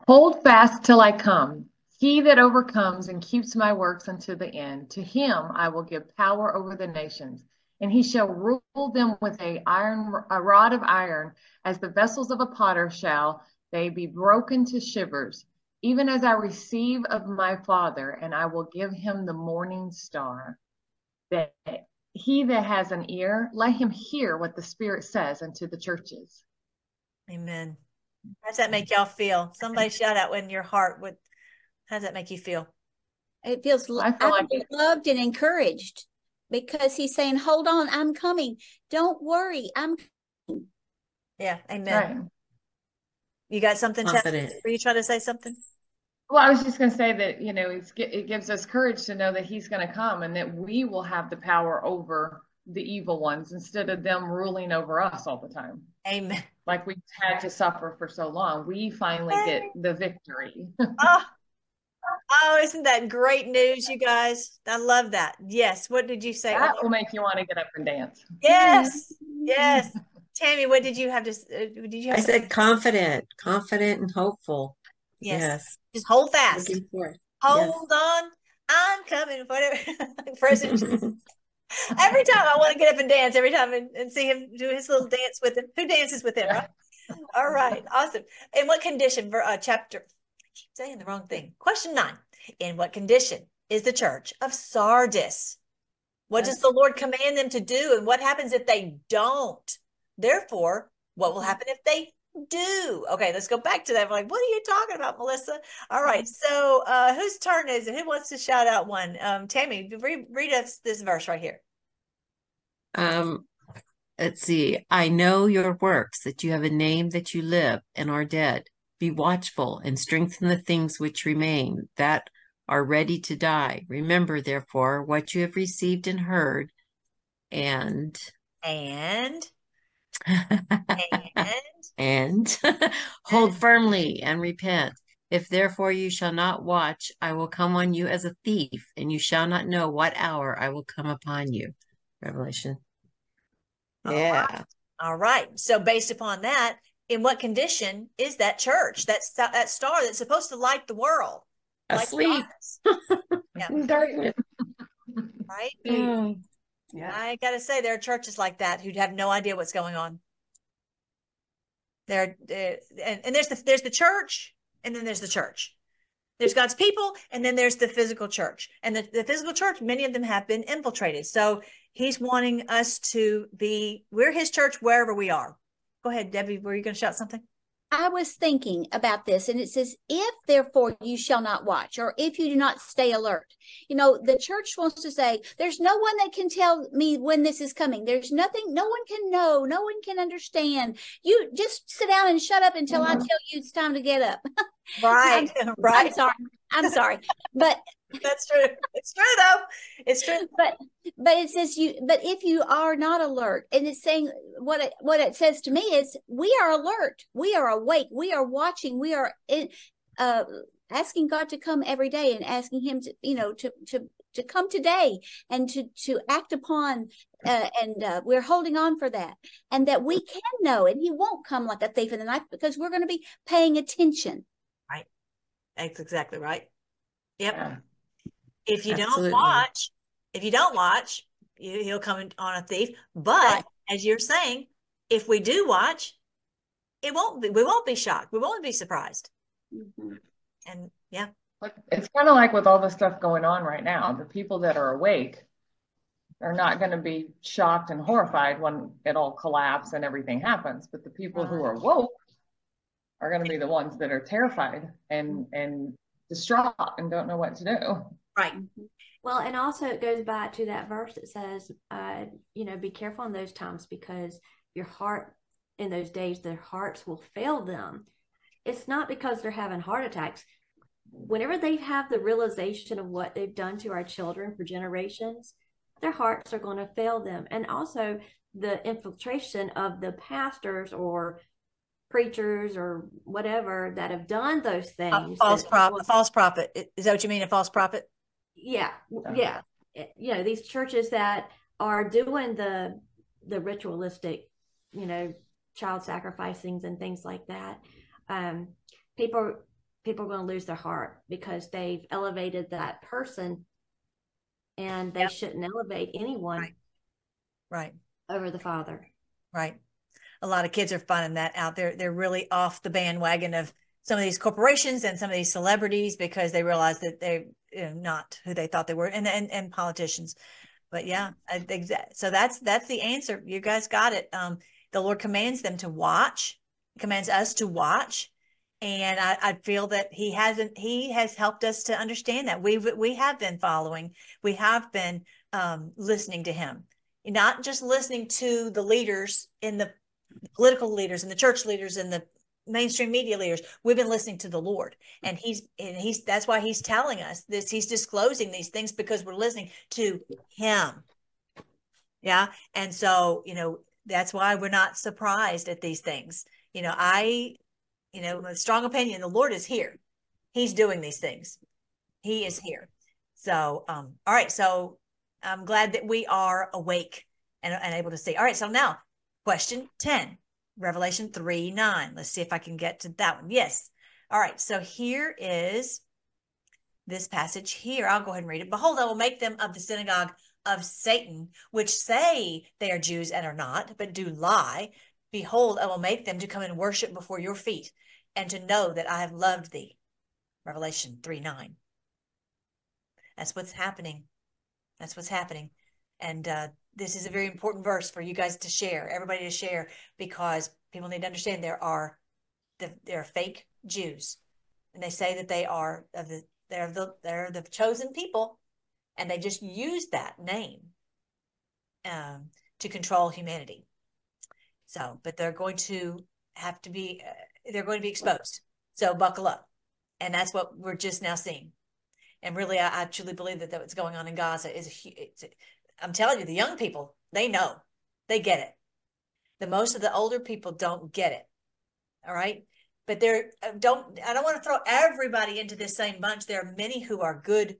Hold fast till I come. He that overcomes and keeps my works unto the end, to him I will give power over the nations, and he shall rule them with a iron a rod of iron, as the vessels of a potter shall they be broken to shivers, even as I receive of my Father, and I will give him the morning star. That he that has an ear, let him hear what the Spirit says unto the churches. Amen. How does that make y'all feel? Somebody shout out in your heart. What, how does that make you feel? It feels lo- I I feel like feel loved and encouraged because he's saying, "Hold on, I'm coming. Don't worry, I'm." Coming. Yeah. Amen. Right. You got something, Tess? Confident. Were you trying to say something? Well, I was just going to say that, you know, it's, it gives us courage to know that he's going to come and that we will have the power over the evil ones instead of them ruling over us all the time. Amen. Like we've had to suffer for so long. We finally get the victory. Oh, oh, isn't that great news, you guys? I love that. Yes. What did you say? That will make you want to get up and dance. Yes. Yes. Tammy, what did you have to? s- Uh, did you have? I something? said confident, confident and hopeful. Yes. Yes. Just hold fast. Hold on. I'm coming. Whatever. President. Every time I want to get up and dance. Every time and, and see him do his little dance with him. Who dances with him? Right. All right. Awesome. In what condition? For uh, chapter. I keep saying the wrong thing. Question nine. In what condition is the church of Sardis? What does the Lord command them to do? And what happens if they don't? Therefore, what will happen if they do? Okay, let's go back to that. We're like, what are you talking about, Melissa? All right. So, uh, whose turn is it? Who wants to shout out one? Um, Tammy, read, read us this verse right here. Um, let's see. I know your works, that you have a name, that you live and are dead. Be watchful and strengthen the things which remain, that are ready to die. Remember, therefore, what you have received and heard, and And, and, and hold firmly and repent. If therefore you shall not watch, I will come on you as a thief, and you shall not know what hour I will come upon you. Revelation. Yeah. all right. So, based upon that, in what condition is that church, that, sta- that star that's supposed to light the world? Like Asleep. darkness, Darkness. right? Mm. Yeah. I gotta say, there are churches like that who'd have no idea what's going on. There, uh, and, and there's the there's the church, and then there's the church. There's God's people, and then there's the physical church. And the, the physical church, many of them have been infiltrated. So he's wanting us to be, we're his church wherever we are. Go ahead, Debbie. Were you going to shout something? I was thinking about this, and it says, If therefore you shall not watch, or if you do not stay alert. You know, the church wants to say, There's no one that can tell me when this is coming. There's nothing, no one can know, no one can understand. You just sit down and shut up until mm-hmm. I tell you it's time to get up. Right, I'm, right. I'm sorry. I'm sorry. But that's true. It's true though. It's true. But but it says you but if you are not alert, and it's saying what it what it says to me is we are alert, we are awake, we are watching, we are in, uh asking God to come every day and asking him to, you know, to to to come today and to to act upon uh, and uh, we're holding on for that and that we can know and he won't come like a thief in the night because we're going to be paying attention right that's exactly right yep yeah. If you Absolutely. don't watch, if you don't watch, you, he'll come on a thief. But right. as you're saying, if we do watch, it won't be, we won't be shocked. We won't be surprised. Mm-hmm. And yeah. It's kind of like with all the stuff going on right now, the people that are awake are not going to be shocked and horrified when it all collapses and everything happens. But the people right. who are woke are going to be the ones that are terrified and, and distraught and don't know what to do. Right. Mm-hmm. Well, and also it goes back to that verse that says, uh, you know, be careful in those times because your heart in those days, their hearts will fail them. It's not because they're having heart attacks. Whenever they have the realization of what they've done to our children for generations, their hearts are going to fail them. And also the infiltration of the pastors or preachers or whatever that have done those things. A false prophet. False prophet. Is that what you mean? A false prophet? Yeah yeah. Eh, you know these churches that are doing the the ritualistic you know child sacrificings and things like that um people people are going to lose their heart because they've elevated that person and they yep. shouldn't elevate anyone right. right. over the father. Right. A lot of kids are finding that out. They're they're really off the bandwagon of some of these corporations and some of these celebrities because they realize that they you know, not who they thought they were, and and, and politicians. But yeah, exactly. So that's that's the answer. You guys got it. Um, the Lord commands them to watch, commands us to watch, and I, I feel that He hasn't. He has helped us to understand that we we have been following. We have been um, listening to Him, not just listening to the leaders in the political leaders and the church leaders and the mainstream media leaders we've been listening to the lord. And he's and he's that's why he's telling us this he's disclosing these things because we're listening to him. Yeah. And so you know that's why we're not surprised at these things. You know i you know a strong opinion the lord is here. He's doing these things. He is here. So um all right. So i'm glad that we are awake and, and able to see. All right. So now question 10 Revelation 3 9. Let's see if I can get to that one. Yes. All right. So here is this passage here. I'll go ahead and read it. Behold, I will make them of the synagogue of Satan, which say they are Jews and are not, but do lie. Behold, I will make them to come and worship before your feet and to know that I have loved thee. Revelation 3 9. That's what's happening. That's what's happening. And uh, this is a very important verse for you guys to share, everybody to share, because people need to understand there are the, there are fake Jews, and they say that they are of the they're the they're the chosen people, and they just use that name um, to control humanity. So, but they're going to have to be uh, they're going to be exposed. So buckle up, and that's what we're just now seeing. And really, I, I truly believe that what's going on in Gaza is a, it's a, I'm telling you, the young people, they know, they get it. The most of the older people don't get it. All right. But there uh, don't I don't want to throw everybody into this same bunch. There are many who are good,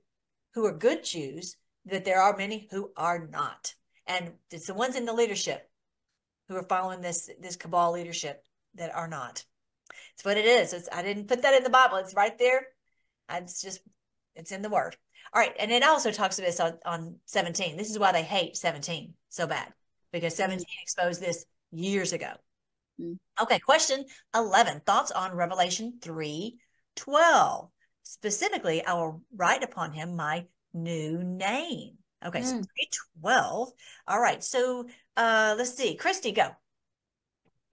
who are good Jews, that there are many who are not. And it's the ones in the leadership who are following this this cabal leadership that are not. It's what it is. It's, I didn't put that in the Bible. It's right there. It's just it's in the word. All right. And it also talks about this on, on 17. This is why they hate 17 so bad because mm-hmm. 17 exposed this years ago. Mm. Okay. Question 11 Thoughts on Revelation 3 12. specifically, I will write upon him my new name. Okay, so Mm. 312. All right, so uh let's see. Christy, go.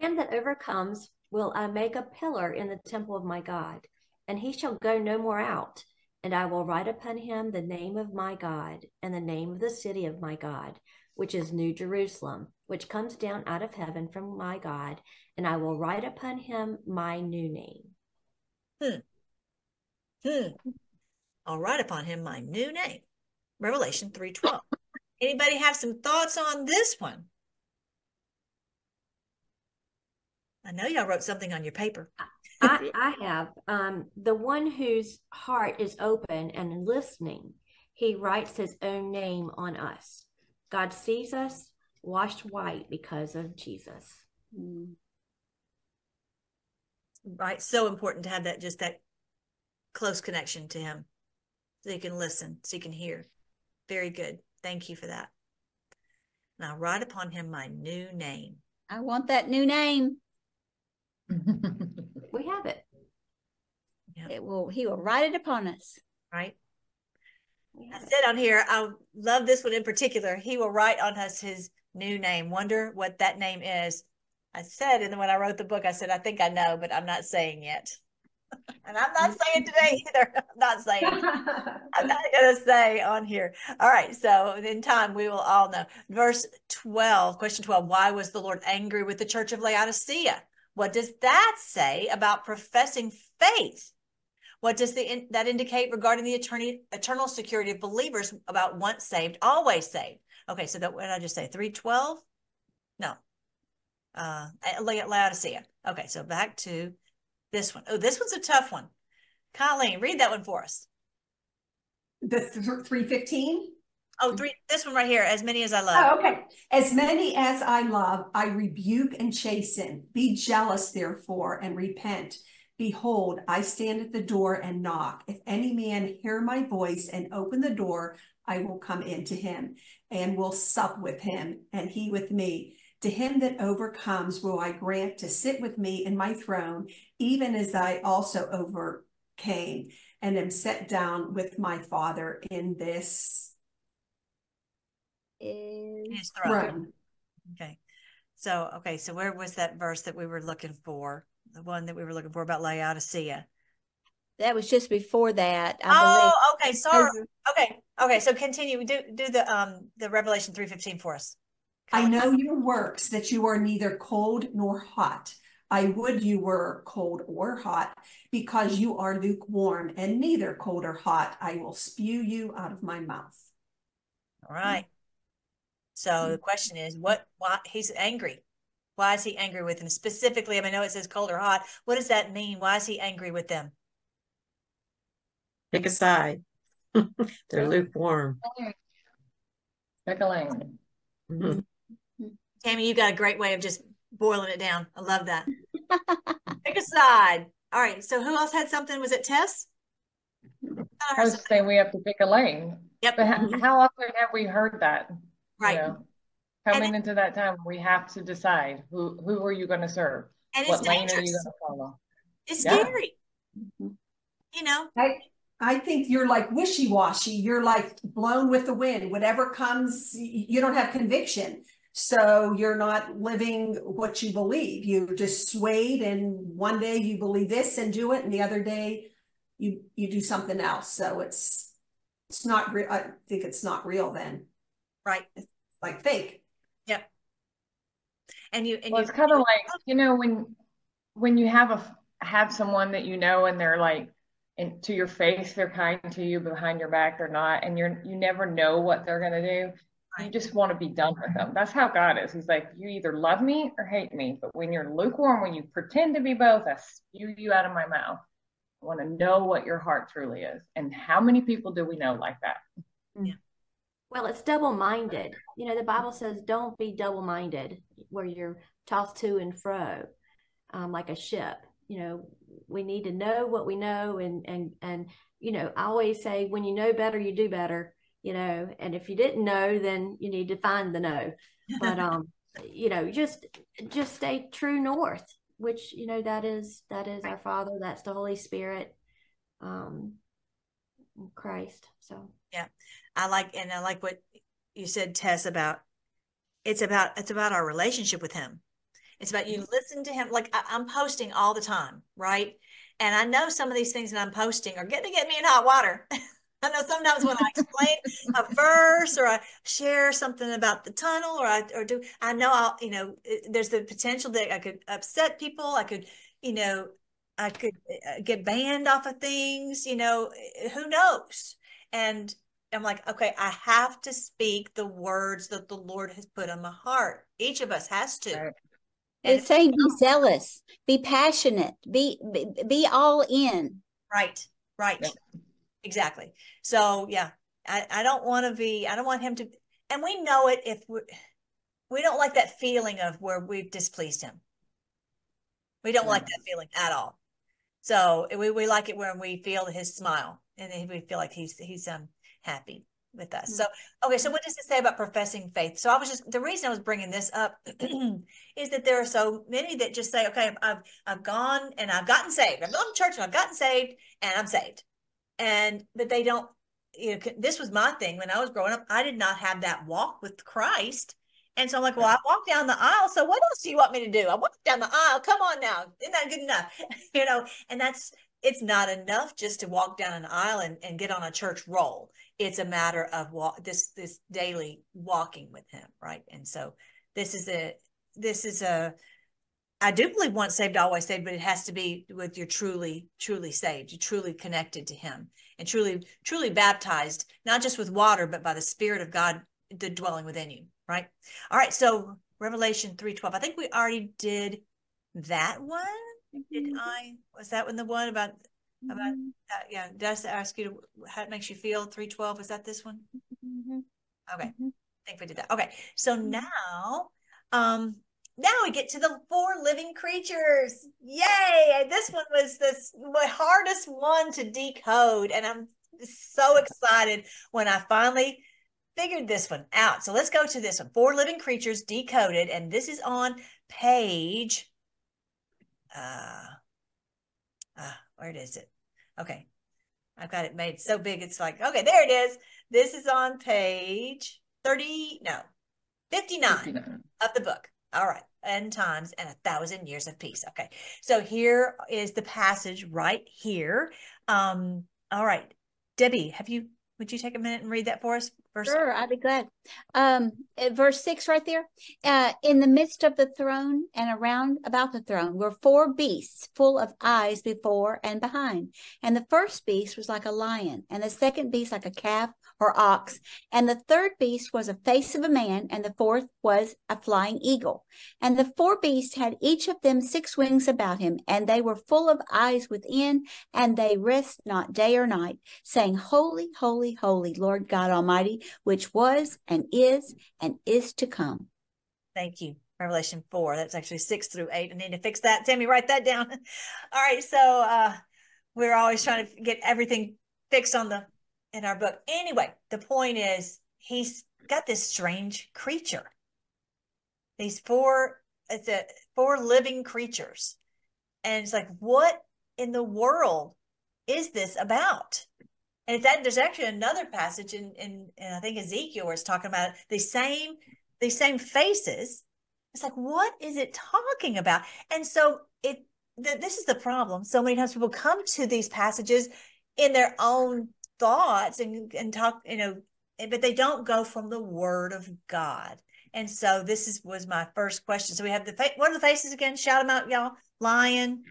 Him that overcomes will I make a pillar in the temple of my God, and he shall go no more out. And I will write upon him the name of my God and the name of the city of my God, which is New Jerusalem, which comes down out of heaven from my God. And I will write upon him my new name. Hmm. Hmm. I'll write upon him my new name. Revelation 312. Anybody have some thoughts on this one? I know y'all wrote something on your paper. I, I have um, the one whose heart is open and listening. He writes his own name on us. God sees us washed white because of Jesus. Mm. Right. So important to have that just that close connection to him. So you can listen, so you can hear. Very good. Thank you for that. Now write upon him my new name. I want that new name. It. Will. He will write it upon us. Right. We I said on here, I love this one in particular. He will write on us his new name. Wonder what that name is. I said, and then when I wrote the book, I said, I think I know, but I'm not saying yet. and I'm not mm-hmm. saying today either. I'm not saying. I'm not going to say on here. All right. So in time, we will all know. Verse 12, question 12 Why was the Lord angry with the church of Laodicea? What does that say about professing faith? What does the, that indicate regarding the eternity, eternal security of believers about once saved, always saved? Okay. So that, what did I just say? 312? No. Uh, La- Laodicea. Okay. So back to this one. Oh, this one's a tough one. Colleen, read that one for us. The three fifteen? Oh, three. This one right here. As many as I love. Oh, okay. As many as I love, I rebuke and chasten. Be jealous, therefore, and repent. Behold, I stand at the door and knock. If any man hear my voice and open the door, I will come into him and will sup with him, and he with me. To him that overcomes will I grant to sit with me in my throne, even as I also overcame and am set down with my Father in this his throne. throne. Okay. So, okay. So where was that verse that we were looking for? The one that we were looking for about Laodicea. that was just before that? I Oh, okay. Sorry. Okay. Okay. So continue. Do do the um the Revelation three fifteen for us. I know your works, that you are neither cold nor hot. I would you were cold or hot, because you are lukewarm and neither cold or hot. I will spew you out of my mouth. All right. So the question is, what? Why he's angry? Why is he angry with them specifically? I mean, I know it says cold or hot. What does that mean? Why is he angry with them? Pick a side. They're lukewarm. Pick a lane. Mhm. Tammy, you've got a great way of just boiling it down. I love that. Pick a side. All right. So who else had something? Was it Tess? I I was saying we have to pick a lane. Yep. But how, how often have we heard that? you Right. know? Coming into that time, we have to decide who who are you going to serve? And it's What lane are you going to follow? It's Yeah. scary. Mhm. You know, I, I think you're like wishy-washy. You're like blown with the wind. Whatever comes, you don't have conviction. So you're not living what you believe. You're just swayed and one day you believe this and do it and the other day you you do something else. So it's it's not real. I think it's not real then. right. It's Like fake. And you and Well, it's kind of like, you know, when when you have a have someone that you know and they're like and to your face they're kind to you behind your back they're not and you're you never know what they're going to do. You just want to be done with them. That's how God is. He's like, you either love me or hate me. But when you're lukewarm, when you pretend to be both, I spew you out of my mouth. I want to know what your heart truly is. And how many people do we know like that? Well, it's double minded. You know, the Bible says, don't be double minded, where you're tossed to and fro um, like a ship. You know, we need to know what we know. And, and, and, you know, I always say, when you know better, you do better, you know, and if you didn't know, then you need to find the know. But, um, you know, just, just stay true north, which, you know, that is, that is our Father, that's the Holy Spirit. Um, Christ. So yeah, I like, and I like what you said, Tess, about it's about it's about our relationship with Him. It's about you mm-hmm. listen to Him. Like I, I'm posting all the time, right? And I know some of these things that I'm posting are getting to get me in hot water. I know sometimes when I explain a verse or I share something about the tunnel or I or do I know I'll you know there's the potential that I could upset people. I could you know I could uh, get banned off of things. You know who knows? And I'm like, okay, I have to speak the words that the Lord has put on my heart. Each of us has to. Right. And It's saying be zealous, be passionate, be be, be all in. Right, right. Yeah. Exactly. So yeah, I, I don't want to be, I don't want him to, and we know it if we we don't like that feeling of where we've displeased him. We don't like that feeling at all. So we, we like it when we feel his smile and then we feel like he's he's um happy with us. So okay, so what does it say about professing faith? So I was just the reason I was bringing this up is that there are so many that just say, okay, I've I've gone and I've gotten saved. I've gone to church and I've gotten saved and I'm saved, and but they don't. You know, this was my thing when I was growing up. I did not have that walk with Christ. And so I'm like, well, I walked down the aisle. So what else do you want me to do? I walked down the aisle. Come on now. Isn't that good enough? you know, and that's it's not enough just to walk down an aisle and, and get on a church roll. It's a matter of walk this this daily walking with him, right? And so this is a this is a I do believe once saved, always saved, but it has to be with you're truly, truly saved. You're truly connected to Him and truly, truly baptized, not just with water, but by the Spirit of God, the dwelling within you. Right. All right. So Revelation three twelve. I think we already did that one. Did I? Was that one the one about about? Uh, yeah. does ask you to, how it makes you feel? Three twelve. Was that this one? Mhm. Okay. Mhm. I think we did that. Okay. So now, um, now we get to the four living creatures. Yay! This one was this my hardest one to decode, and I'm so excited when I finally figured this one out. So let's go to this one. Four living creatures decoded, and this is on page uh uh where is it? Okay. I've got it made so big it's like, okay, there it is. This is on page 30, no, 59 of the book. All right. End times and a thousand years of peace. Okay. So here is the passage right here. Um, all right. Debbie, have you would you take a minute and read that for us? Verse Sure, I'd be glad. Um, verse six right there. Uh, in the midst of the throne and around about the throne were four beasts full of eyes before and behind. And the first beast was like a lion, and the second beast like a calf or ox, and the third beast was a face of a man, and the fourth was a flying eagle. And the four beasts had each of them six wings about him, and they were full of eyes within, and they rest not day or night, saying, Holy, holy, holy, Lord God Almighty, which was and is and is to come. Thank you. Revelation 4. That's actually 6 through 8. I need to fix that. Tammy, write that down. All right. So uh we're always trying to get everything fixed on the in our book. Anyway, the point is he's got this strange creature. These four it's a four living creatures. And it's like, what in the world is this about? And it's that there's actually another passage in, in, in I think Ezekiel it's talking about the same these same faces. It's like, what is it talking about? And so it th- this is the problem. So many times people come to these passages in their own thoughts and and talk, you know, but they don't go from the Word of God. And so this is was my first question. So we have the fa- what are the faces again? Shout them out, y'all. Lion,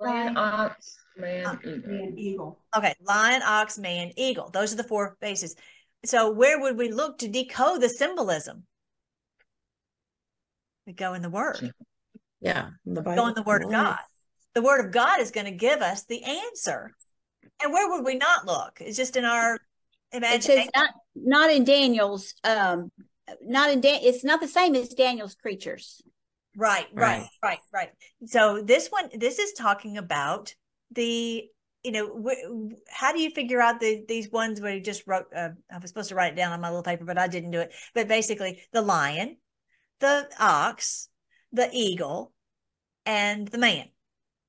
Lion, ox, man, Uh, eagle. Man, eagle. Okay, lion, ox, man, eagle. Those are the four faces. So where would we look to decode the symbolism? We go in the word. Yeah, the Go in the word of God. The word of God is going to give us the answer. And where would we not look? It's just in our It imagination. says not not in Daniel's um not in Dan it's not the same as Daniel's creatures. Right, right, Right. right, right. So this one, this is talking about the, you know, wh- how do you figure out the these ones where you just wrote? Uh, I was supposed to write it down on my little paper, but I didn't do it. But basically, the lion, the ox, the eagle, and the man.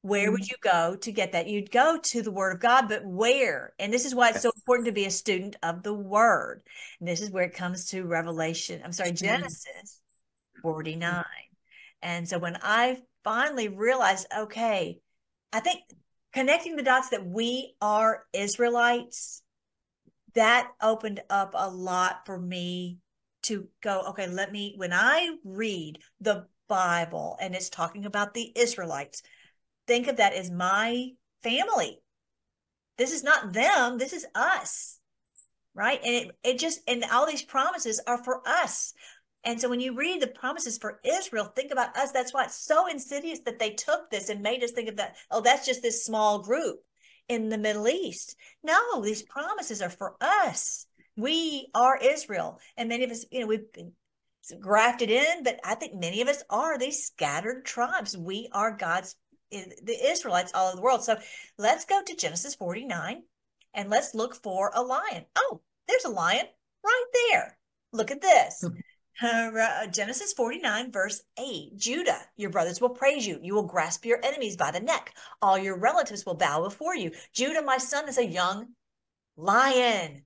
Where would mm-hmm. you go to get that? You'd go to the word of God, but where? And this is why it's so important to be a student of the word. And this is where it comes to Revelation, I'm sorry, mm-hmm. Genesis 49. Mm-hmm. And so when I finally realized, okay, I think connecting the dots that we are Israelites, that opened up a lot for me to go, okay, let me, when I read the Bible and it's talking about the Israelites, think of that as my family. This is not them, this is us. Right. And it, it just, and all these promises are for us. And so when you read the promises for Israel, think about us. That's why it's so insidious that they took this and made us think of that. Oh, that's just this small group in the Middle East. No, these promises are for us. We are Israel. And many of us, you know, we've been grafted in, but I think many of us are these scattered tribes. We are God's, the Israelites all over the world. So let's go to Genesis 49 and let's look for a lion. Oh, there's a lion right there. Look at this. Uh, Genesis 49, verse 8 Judah, your brothers will praise you. You will grasp your enemies by the neck. All your relatives will bow before you. Judah, my son, is a young lion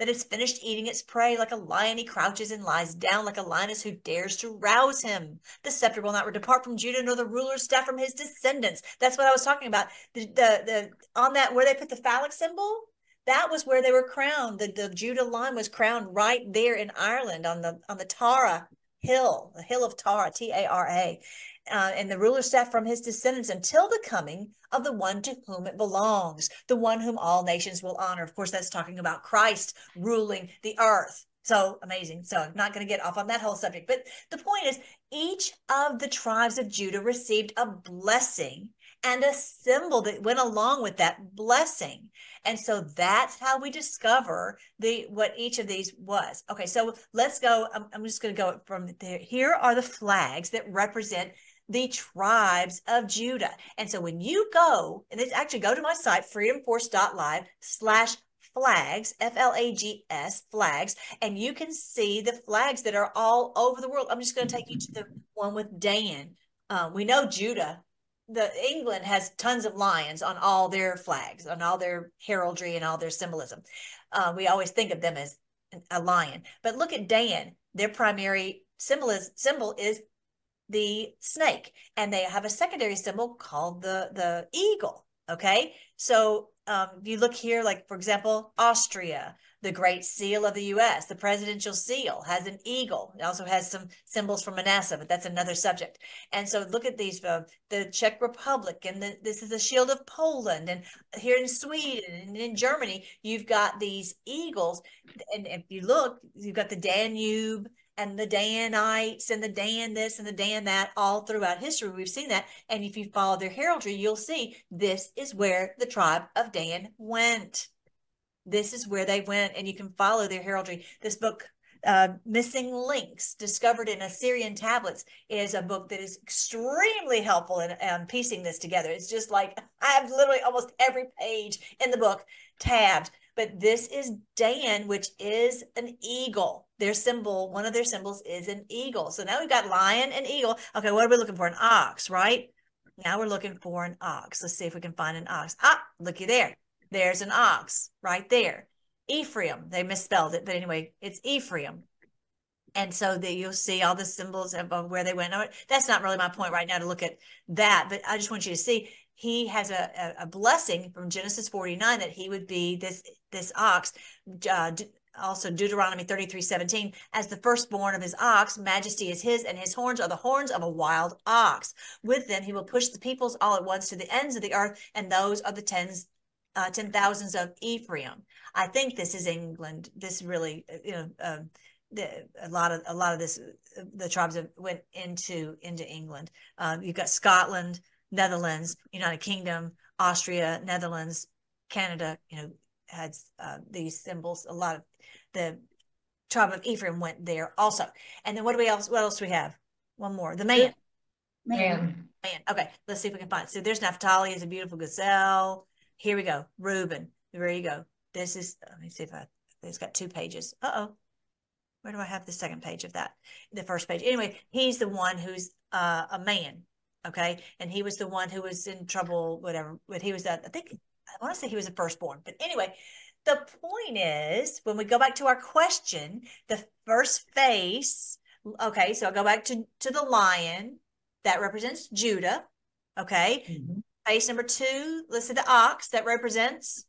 that has finished eating its prey. Like a lion, he crouches and lies down like a lioness who dares to rouse him. The scepter will not depart from Judah, nor the ruler's staff from his descendants. That's what I was talking about. The, the, the on that where they put the phallic symbol, that was where they were crowned. The, the Judah line was crowned right there in Ireland on the on the Tara hill, the hill of Tara, T A R A, uh, and the ruler staff from his descendants until the coming of the one to whom it belongs, the one whom all nations will honor. Of course, that's talking about Christ ruling the earth. So amazing. So I'm not going to get off on that whole subject. But the point is, each of the tribes of Judah received a blessing and a symbol that went along with that blessing. And so that's how we discover the what each of these was. Okay, so let's go. I'm, I'm just going to go from there. Here are the flags that represent the tribes of Judah. And so when you go, and it's actually go to my site, freedomforce.live slash flags, F L A G S, flags, and you can see the flags that are all over the world. I'm just going to take you to the one with Dan. Um, we know Judah the England has tons of lions on all their flags, on all their heraldry and all their symbolism. Uh, we always think of them as a lion, but look at Dan. Their primary symbol is, symbol is the snake, and they have a secondary symbol called the the eagle. Okay, so um, if you look here, like for example, Austria, the Great Seal of the U.S., the Presidential Seal has an eagle. It also has some symbols from Manasseh, but that's another subject. And so look at these: uh, the Czech Republic, and the, this is the Shield of Poland, and here in Sweden and in Germany, you've got these eagles. And if you look, you've got the Danube and the Danites and the Dan this and the Dan that all throughout history. We've seen that. And if you follow their heraldry, you'll see this is where the tribe of Dan went. This is where they went, and you can follow their heraldry. This book, uh, Missing Links, discovered in Assyrian tablets, is a book that is extremely helpful in, in piecing this together. It's just like I have literally almost every page in the book tabbed but this is Dan, which is an eagle. Their symbol, one of their symbols is an eagle. So now we've got lion and eagle. Okay, what are we looking for? An ox, right? Now we're looking for an ox. Let's see if we can find an ox. Ah, looky there. There's an ox right there. Ephraim, they misspelled it, but anyway, it's Ephraim. And so that you'll see all the symbols of, where they went. That's not really my point right now to look at that, but I just want you to see he has a, a, blessing from Genesis 49 that he would be this this ox. Uh, also Deuteronomy 33, 17, as the firstborn of his ox, majesty is his, and his horns are the horns of a wild ox. With them he will push the peoples all at once to the ends of the earth, and those are the tens, uh, ten thousands of Ephraim. I think this is England. This really, uh, you know, uh, the, a lot of a lot of this, the tribes have went into into England. Um, you've got Scotland, Netherlands, United Kingdom, Austria, Netherlands, Canada, you know, had uh, these symbols. A lot of the tribe of Ephraim went there also. And then what do we else? What else do we have? One more. The man. Man. Man. Okay. Let's see if we can find. It. So there's Naphtali is a beautiful gazelle. Here we go. Reuben. There you go. This is. Let me see if I. It's got two pages. Uh oh. Where do I have the second page of that? The first page. Anyway, he's the one who's uh, a man Okay. And he was the one who was in trouble, whatever. But he was that, I think, I want to say he was the firstborn. But anyway, the point is when we go back to our question, the first face, okay, so I'll go back to, to the lion that represents Judah. Okay. Mhm. Face number two, listed the ox that represents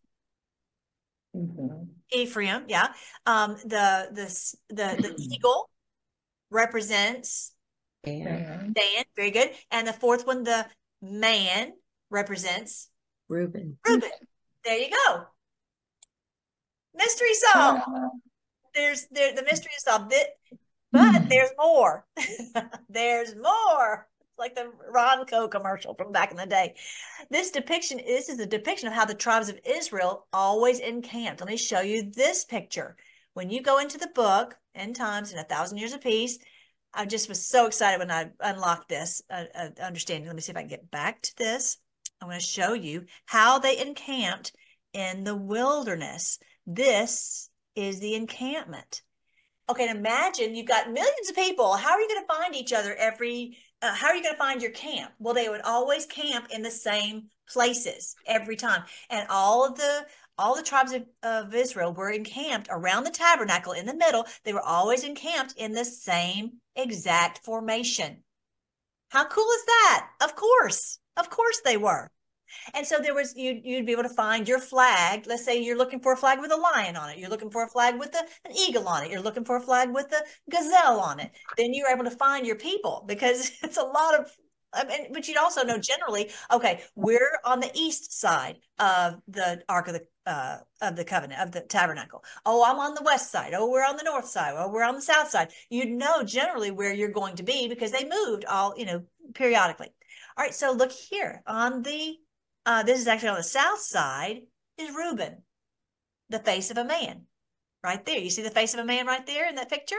Mhm. Ephraim. Yeah. Um, the the the the eagle represents And Man. Dan. Very good. And the fourth one, the man represents Reuben. Reuben. There you go. Mystery solved. There's there the mystery is solved. But there's more. there's more. It's like the Ronco commercial from back in the day. This depiction, this is a depiction of how the tribes of Israel always encamped. Let me show you this picture. When you go into the book, End Times and A Thousand Years of Peace, I just was so excited when I unlocked this uh, uh, understanding. Let me see if I can get back to this. I'm going to show you how they encamped in the wilderness. This is the encampment. Okay, imagine you've got millions of people. How are you going to find each other every? Uh, how are you going to find your camp? Well, they would always camp in the same places every time, and all of the all the tribes of, of Israel were encamped around the tabernacle in the middle. They were always encamped in the same exact formation. How cool is that? Of course, of course they were. And so there was you you'd be able to find your flag. Let's say you're looking for a flag with a lion on it. You're looking for a flag with a, an eagle on it. You're looking for a flag with a gazelle on it. Then you're able to find your people because it's a lot of I mean, but you'd also know generally, okay, we're on the east side of the Ark of the uh, of the covenant of the tabernacle. Oh, I'm on the west side. Oh, we're on the north side. Oh, we're on the south side. You'd know generally where you're going to be because they moved all, you know, periodically. All right, so look here on the uh, this is actually on the south side is Reuben, the face of a man, right there. You see the face of a man right there in that picture.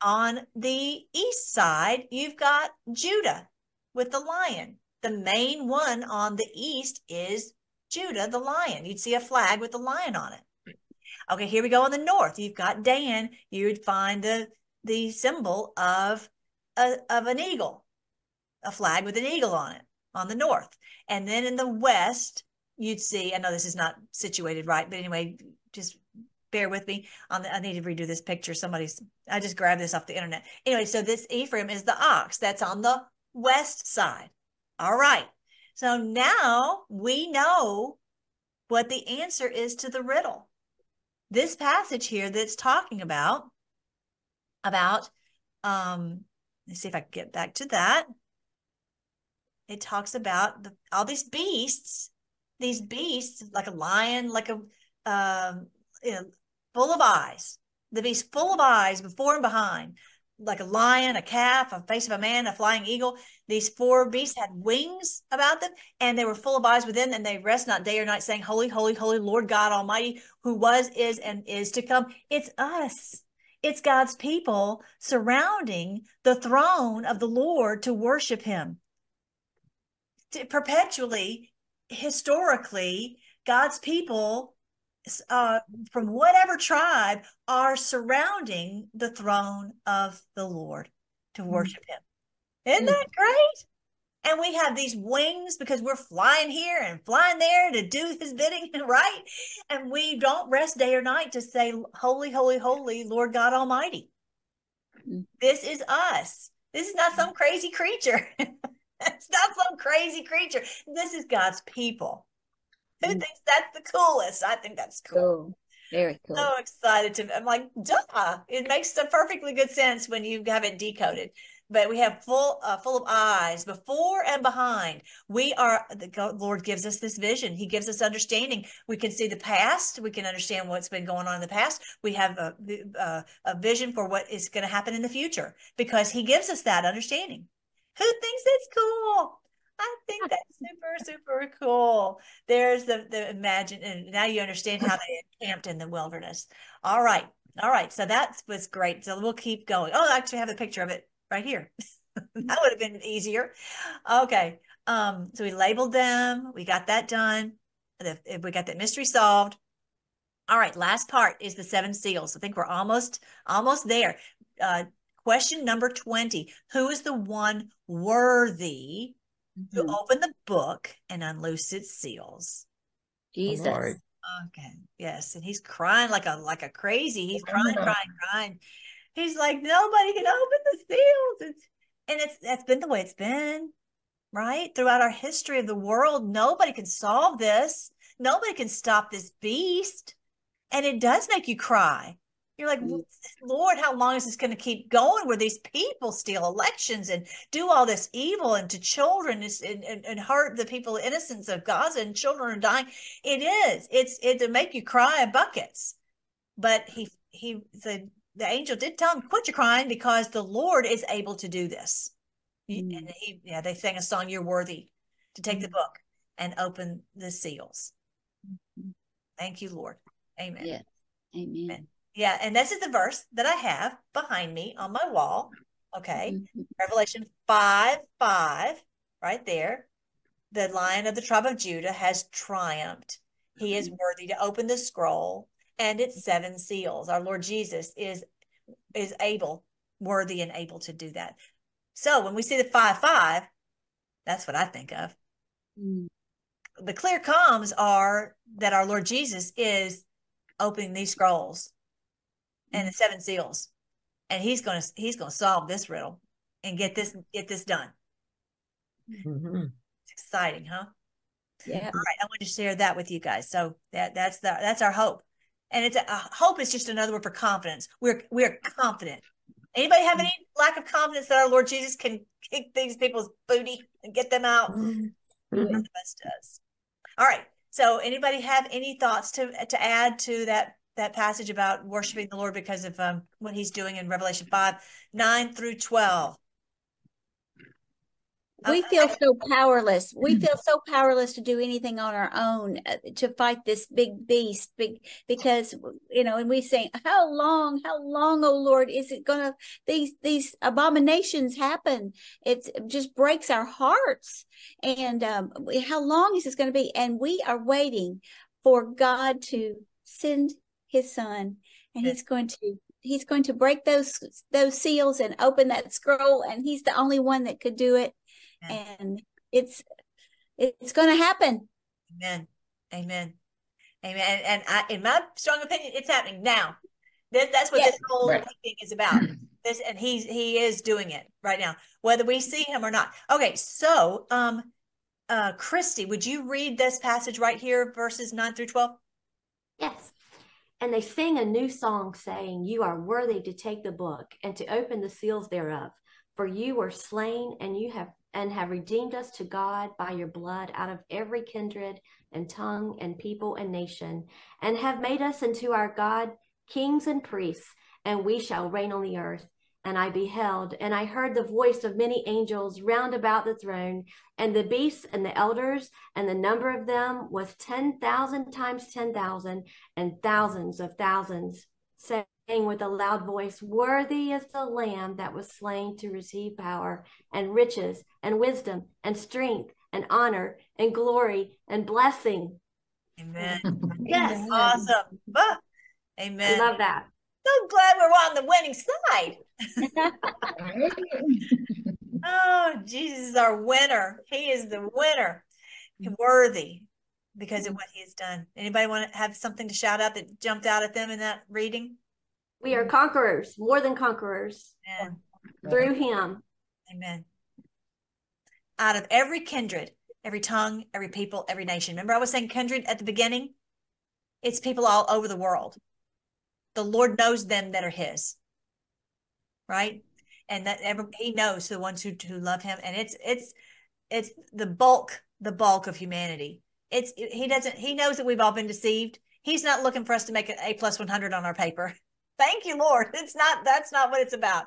On the east side, you've got Judah with the lion. The main one on the east is Judah, the lion. You'd see a flag with the lion on it. Okay, here we go on the north. You've got Dan. You'd find the the symbol of a, of an eagle, a flag with an eagle on it on the north. And then in the west, you'd see. I know this is not situated right, but anyway, just bear with me on the, I need to redo this picture. Somebody's, I just grabbed this off the internet. Anyway, so this Ephraim is the ox that's on the west side. All right. So now we know what the answer is to the riddle. This passage here that's talking about, about, um, let's see if I can get back to that. It talks about the, all these beasts, these beasts like a lion, like a, um, you know, full of eyes. The beast full of eyes before and behind, like a lion, a calf, a face of a man, a flying eagle. These four beasts had wings about them, and they were full of eyes within, and they rest not day or night, saying, Holy, holy, holy Lord God Almighty, who was, is, and is to come. It's us. It's God's people surrounding the throne of the Lord to worship him. To perpetually, historically, God's people uh, from whatever tribe are surrounding the throne of the Lord to worship him. Isn't that great? And we have these wings because we're flying here and flying there to do his bidding, right? And we don't rest day or night to say, Holy, holy, holy, Lord God Almighty. Mm. This is us. This is not some crazy creature. it's not some crazy creature. This is God's people. Who Mm. thinks that's the coolest? I think that's cool. Cool. Very cool. So excited to, I'm like, duh. It makes a perfectly good sense when you have it decoded. But we have full, uh, full of eyes before and behind. We are the God- Lord gives us this vision. He gives us understanding. We can see the past. We can understand what's been going on in the past. We have a, a, a vision for what is going to happen in the future because He gives us that understanding. Who thinks it's cool? I think that's super, super cool. There's the the imagine, and now you understand how they camped in the wilderness. All right, all right. So that was great. So we'll keep going. Oh, I actually have a picture of it right here. that would have been easier. Okay. Um. So we labeled them. We got that done. The- We got that mystery solved. All right. Last part is the seven seals. I think we're almost almost there. Uh, Question number 20 Who is the one worthy to Mhm. open the book and unloose its seals? Jesus. Lord. Okay. Yes. And he's crying like a like a crazy. He's crying, crying, crying. He's like, nobody can open the seals. It's and it's that's been the way it's been, right? Throughout our history of the world, nobody can solve this. Nobody can stop this beast. And it does make you cry. You're like, Mm. Lord, how long is this going to keep going where these people steal elections and do all this evil and to children and, and, and hurt the people, innocence of Gaza and children are dying? It is. It's it to make you cry buckets. But he he the the angel did tell him, quit your crying because the Lord is able to do this. Mm. And he yeah, they sang a song, You're worthy to take the book and open the seals. Mhm. Thank you, Lord. Amen. Yeah. Amen. Amen. Yeah, and this is the verse that I have behind me on my wall. Okay. Mhm. Revelation 5 5, right there. The lion of the tribe of Judah has triumphed. He is worthy to open the scroll and its seven seals. Our Lord Jesus is is able, worthy and able to do that. So when we see the 5 5, that's what I think of. Mm. The clear comms are that our Lord Jesus is opening these scrolls and the seven seals. And he's gonna he's gonna solve this riddle and get this get this done. Mhm. It's exciting, huh? Yeah. All right, I wanted to share that with you guys. So that that's the that's our hope, and it's a, a hope is just another word for confidence. We're we're confident. Anybody have any lack of confidence that our Lord Jesus can kick these people's booty and get them out? Mhm. None of does. All right. So anybody have any thoughts to to add to that that passage about worshiping the Lord because of um, what He's doing in Revelation five nine through twelve? we Okay. feel so powerless we feel so powerless to do anything on our own uh, to fight this big beast big because you know and we say how long how long oh lord is it gonna these these abominations happen it's, it just breaks our hearts and um, how long is this going to be and we are waiting for god to send his son and Yes. he's going to he's going to break those those seals and open that scroll and he's the only one that could do it Amen. and it's it's going to happen Amen. Amen. Amen. And, and I, in my strong opinion, it's happening now. That, that's what Yes. this whole Right. thing is about. This, and he's he is doing it right now, whether we see him or not. Okay, so um, uh, Christy, would you read this passage right here, verses nine through twelve? Yes. And they sing a new song, saying, You are worthy to take the book and to open the seals thereof. For you were slain, and you have and have redeemed us to God by your blood out of every kindred and tongue and people and nation, and have made us unto our God kings and priests, and we shall reign on the earth. And I beheld, and I heard the voice of many angels round about the throne, and the beasts and the elders, and the number of them was ten thousand times ten thousand, and thousands of thousands, saying with a loud voice, Worthy is the Lamb that was slain to receive power, and riches, and wisdom, and strength, and honor, and glory, and blessing. Amen. Yes. Awesome. Ah, I amen. love that. So glad we're on the winning side. Oh, Jesus is our winner. He is the winner. Mm-hmm. Worthy because of mm-hmm. what he has done. Anybody want to have something to shout out that jumped out at them in that reading? We are conquerors, more than conquerors, Amen. through him. Amen. Out of every kindred, every tongue, every people, every nation. Remember, I was saying kindred at the beginning? It's people all over the world. The Lord knows them that are his. Right? And that ever he knows the ones who, who love him. And it's it's it's the bulk, the bulk of humanity. It's he doesn't he knows that we've all been deceived. He's not looking for us to make an A plus one hundred on our paper. Thank you, Lord. It's not that's not what it's about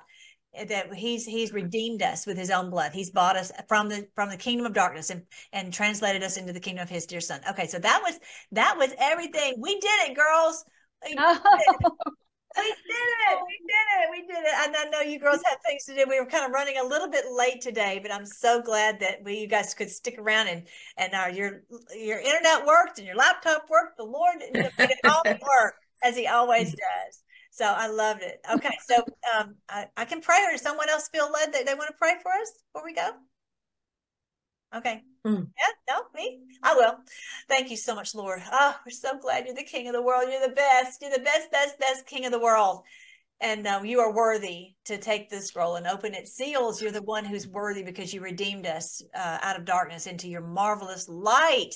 that he's he's redeemed us with his own blood he's bought us from the from the kingdom of darkness and and translated us into the kingdom of his dear son okay so that was that was everything we did it girls we did it. We did it. We did it. We did it. And i know you girls have things to do. We were kind of running a little bit late today but i'm so glad that we you guys could stick around and and our your your internet worked and your laptop worked. The lord made it all work as he always does. So I loved it. Okay, so um, I, I can pray, or does someone else feel led that they want to pray for us before we go? Okay. Mm. Yeah, no, me. I will. Thank you so much, Lord. Oh, we're so glad you're the King of the world. You're the best. You're the best, best, best King of the world. And uh, you are worthy to take this scroll and open its seals. You're the one who's worthy because you redeemed us uh, out of darkness into your marvelous light.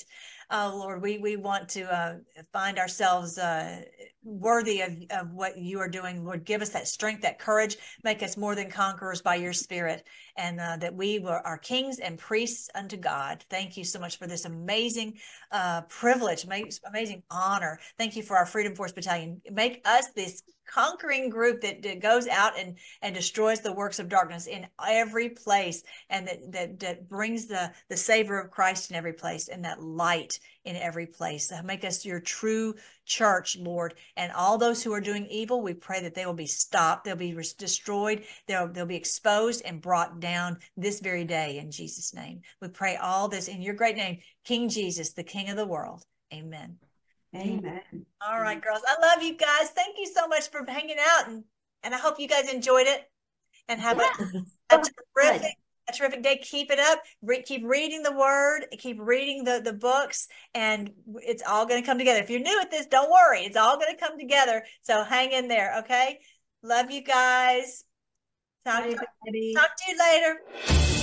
Oh, Lord, we, we want to uh, find ourselves uh, worthy of, of what you are doing. Lord, give us that strength, that courage, make us more than conquerors by your spirit, and uh, that we were, are kings and priests unto God. Thank you so much for this amazing uh, privilege, amazing honor. Thank you for our Freedom Force Battalion. Make us this conquering group that, that, goes out and and destroys the works of darkness in every place and that that, that brings the the savor of christ in every place and that light in every place uh, make us your true church lord and all those who are doing evil we pray that they will be stopped they'll be destroyed they'll they'll be exposed and brought down this very day in jesus name we pray all this in your great name king jesus the king of the world amen Amen. All right, girls. I love you guys. Thank you so much for hanging out and and I hope you guys enjoyed it and have yeah. a, a terrific a terrific day. Keep it up. Re- keep reading the word. Keep reading the the books, and it's all going to come together. If you're new at this, don't worry. It's all going to come together. So hang in there. Okay. Love you guys. Talk, to, talk to you later.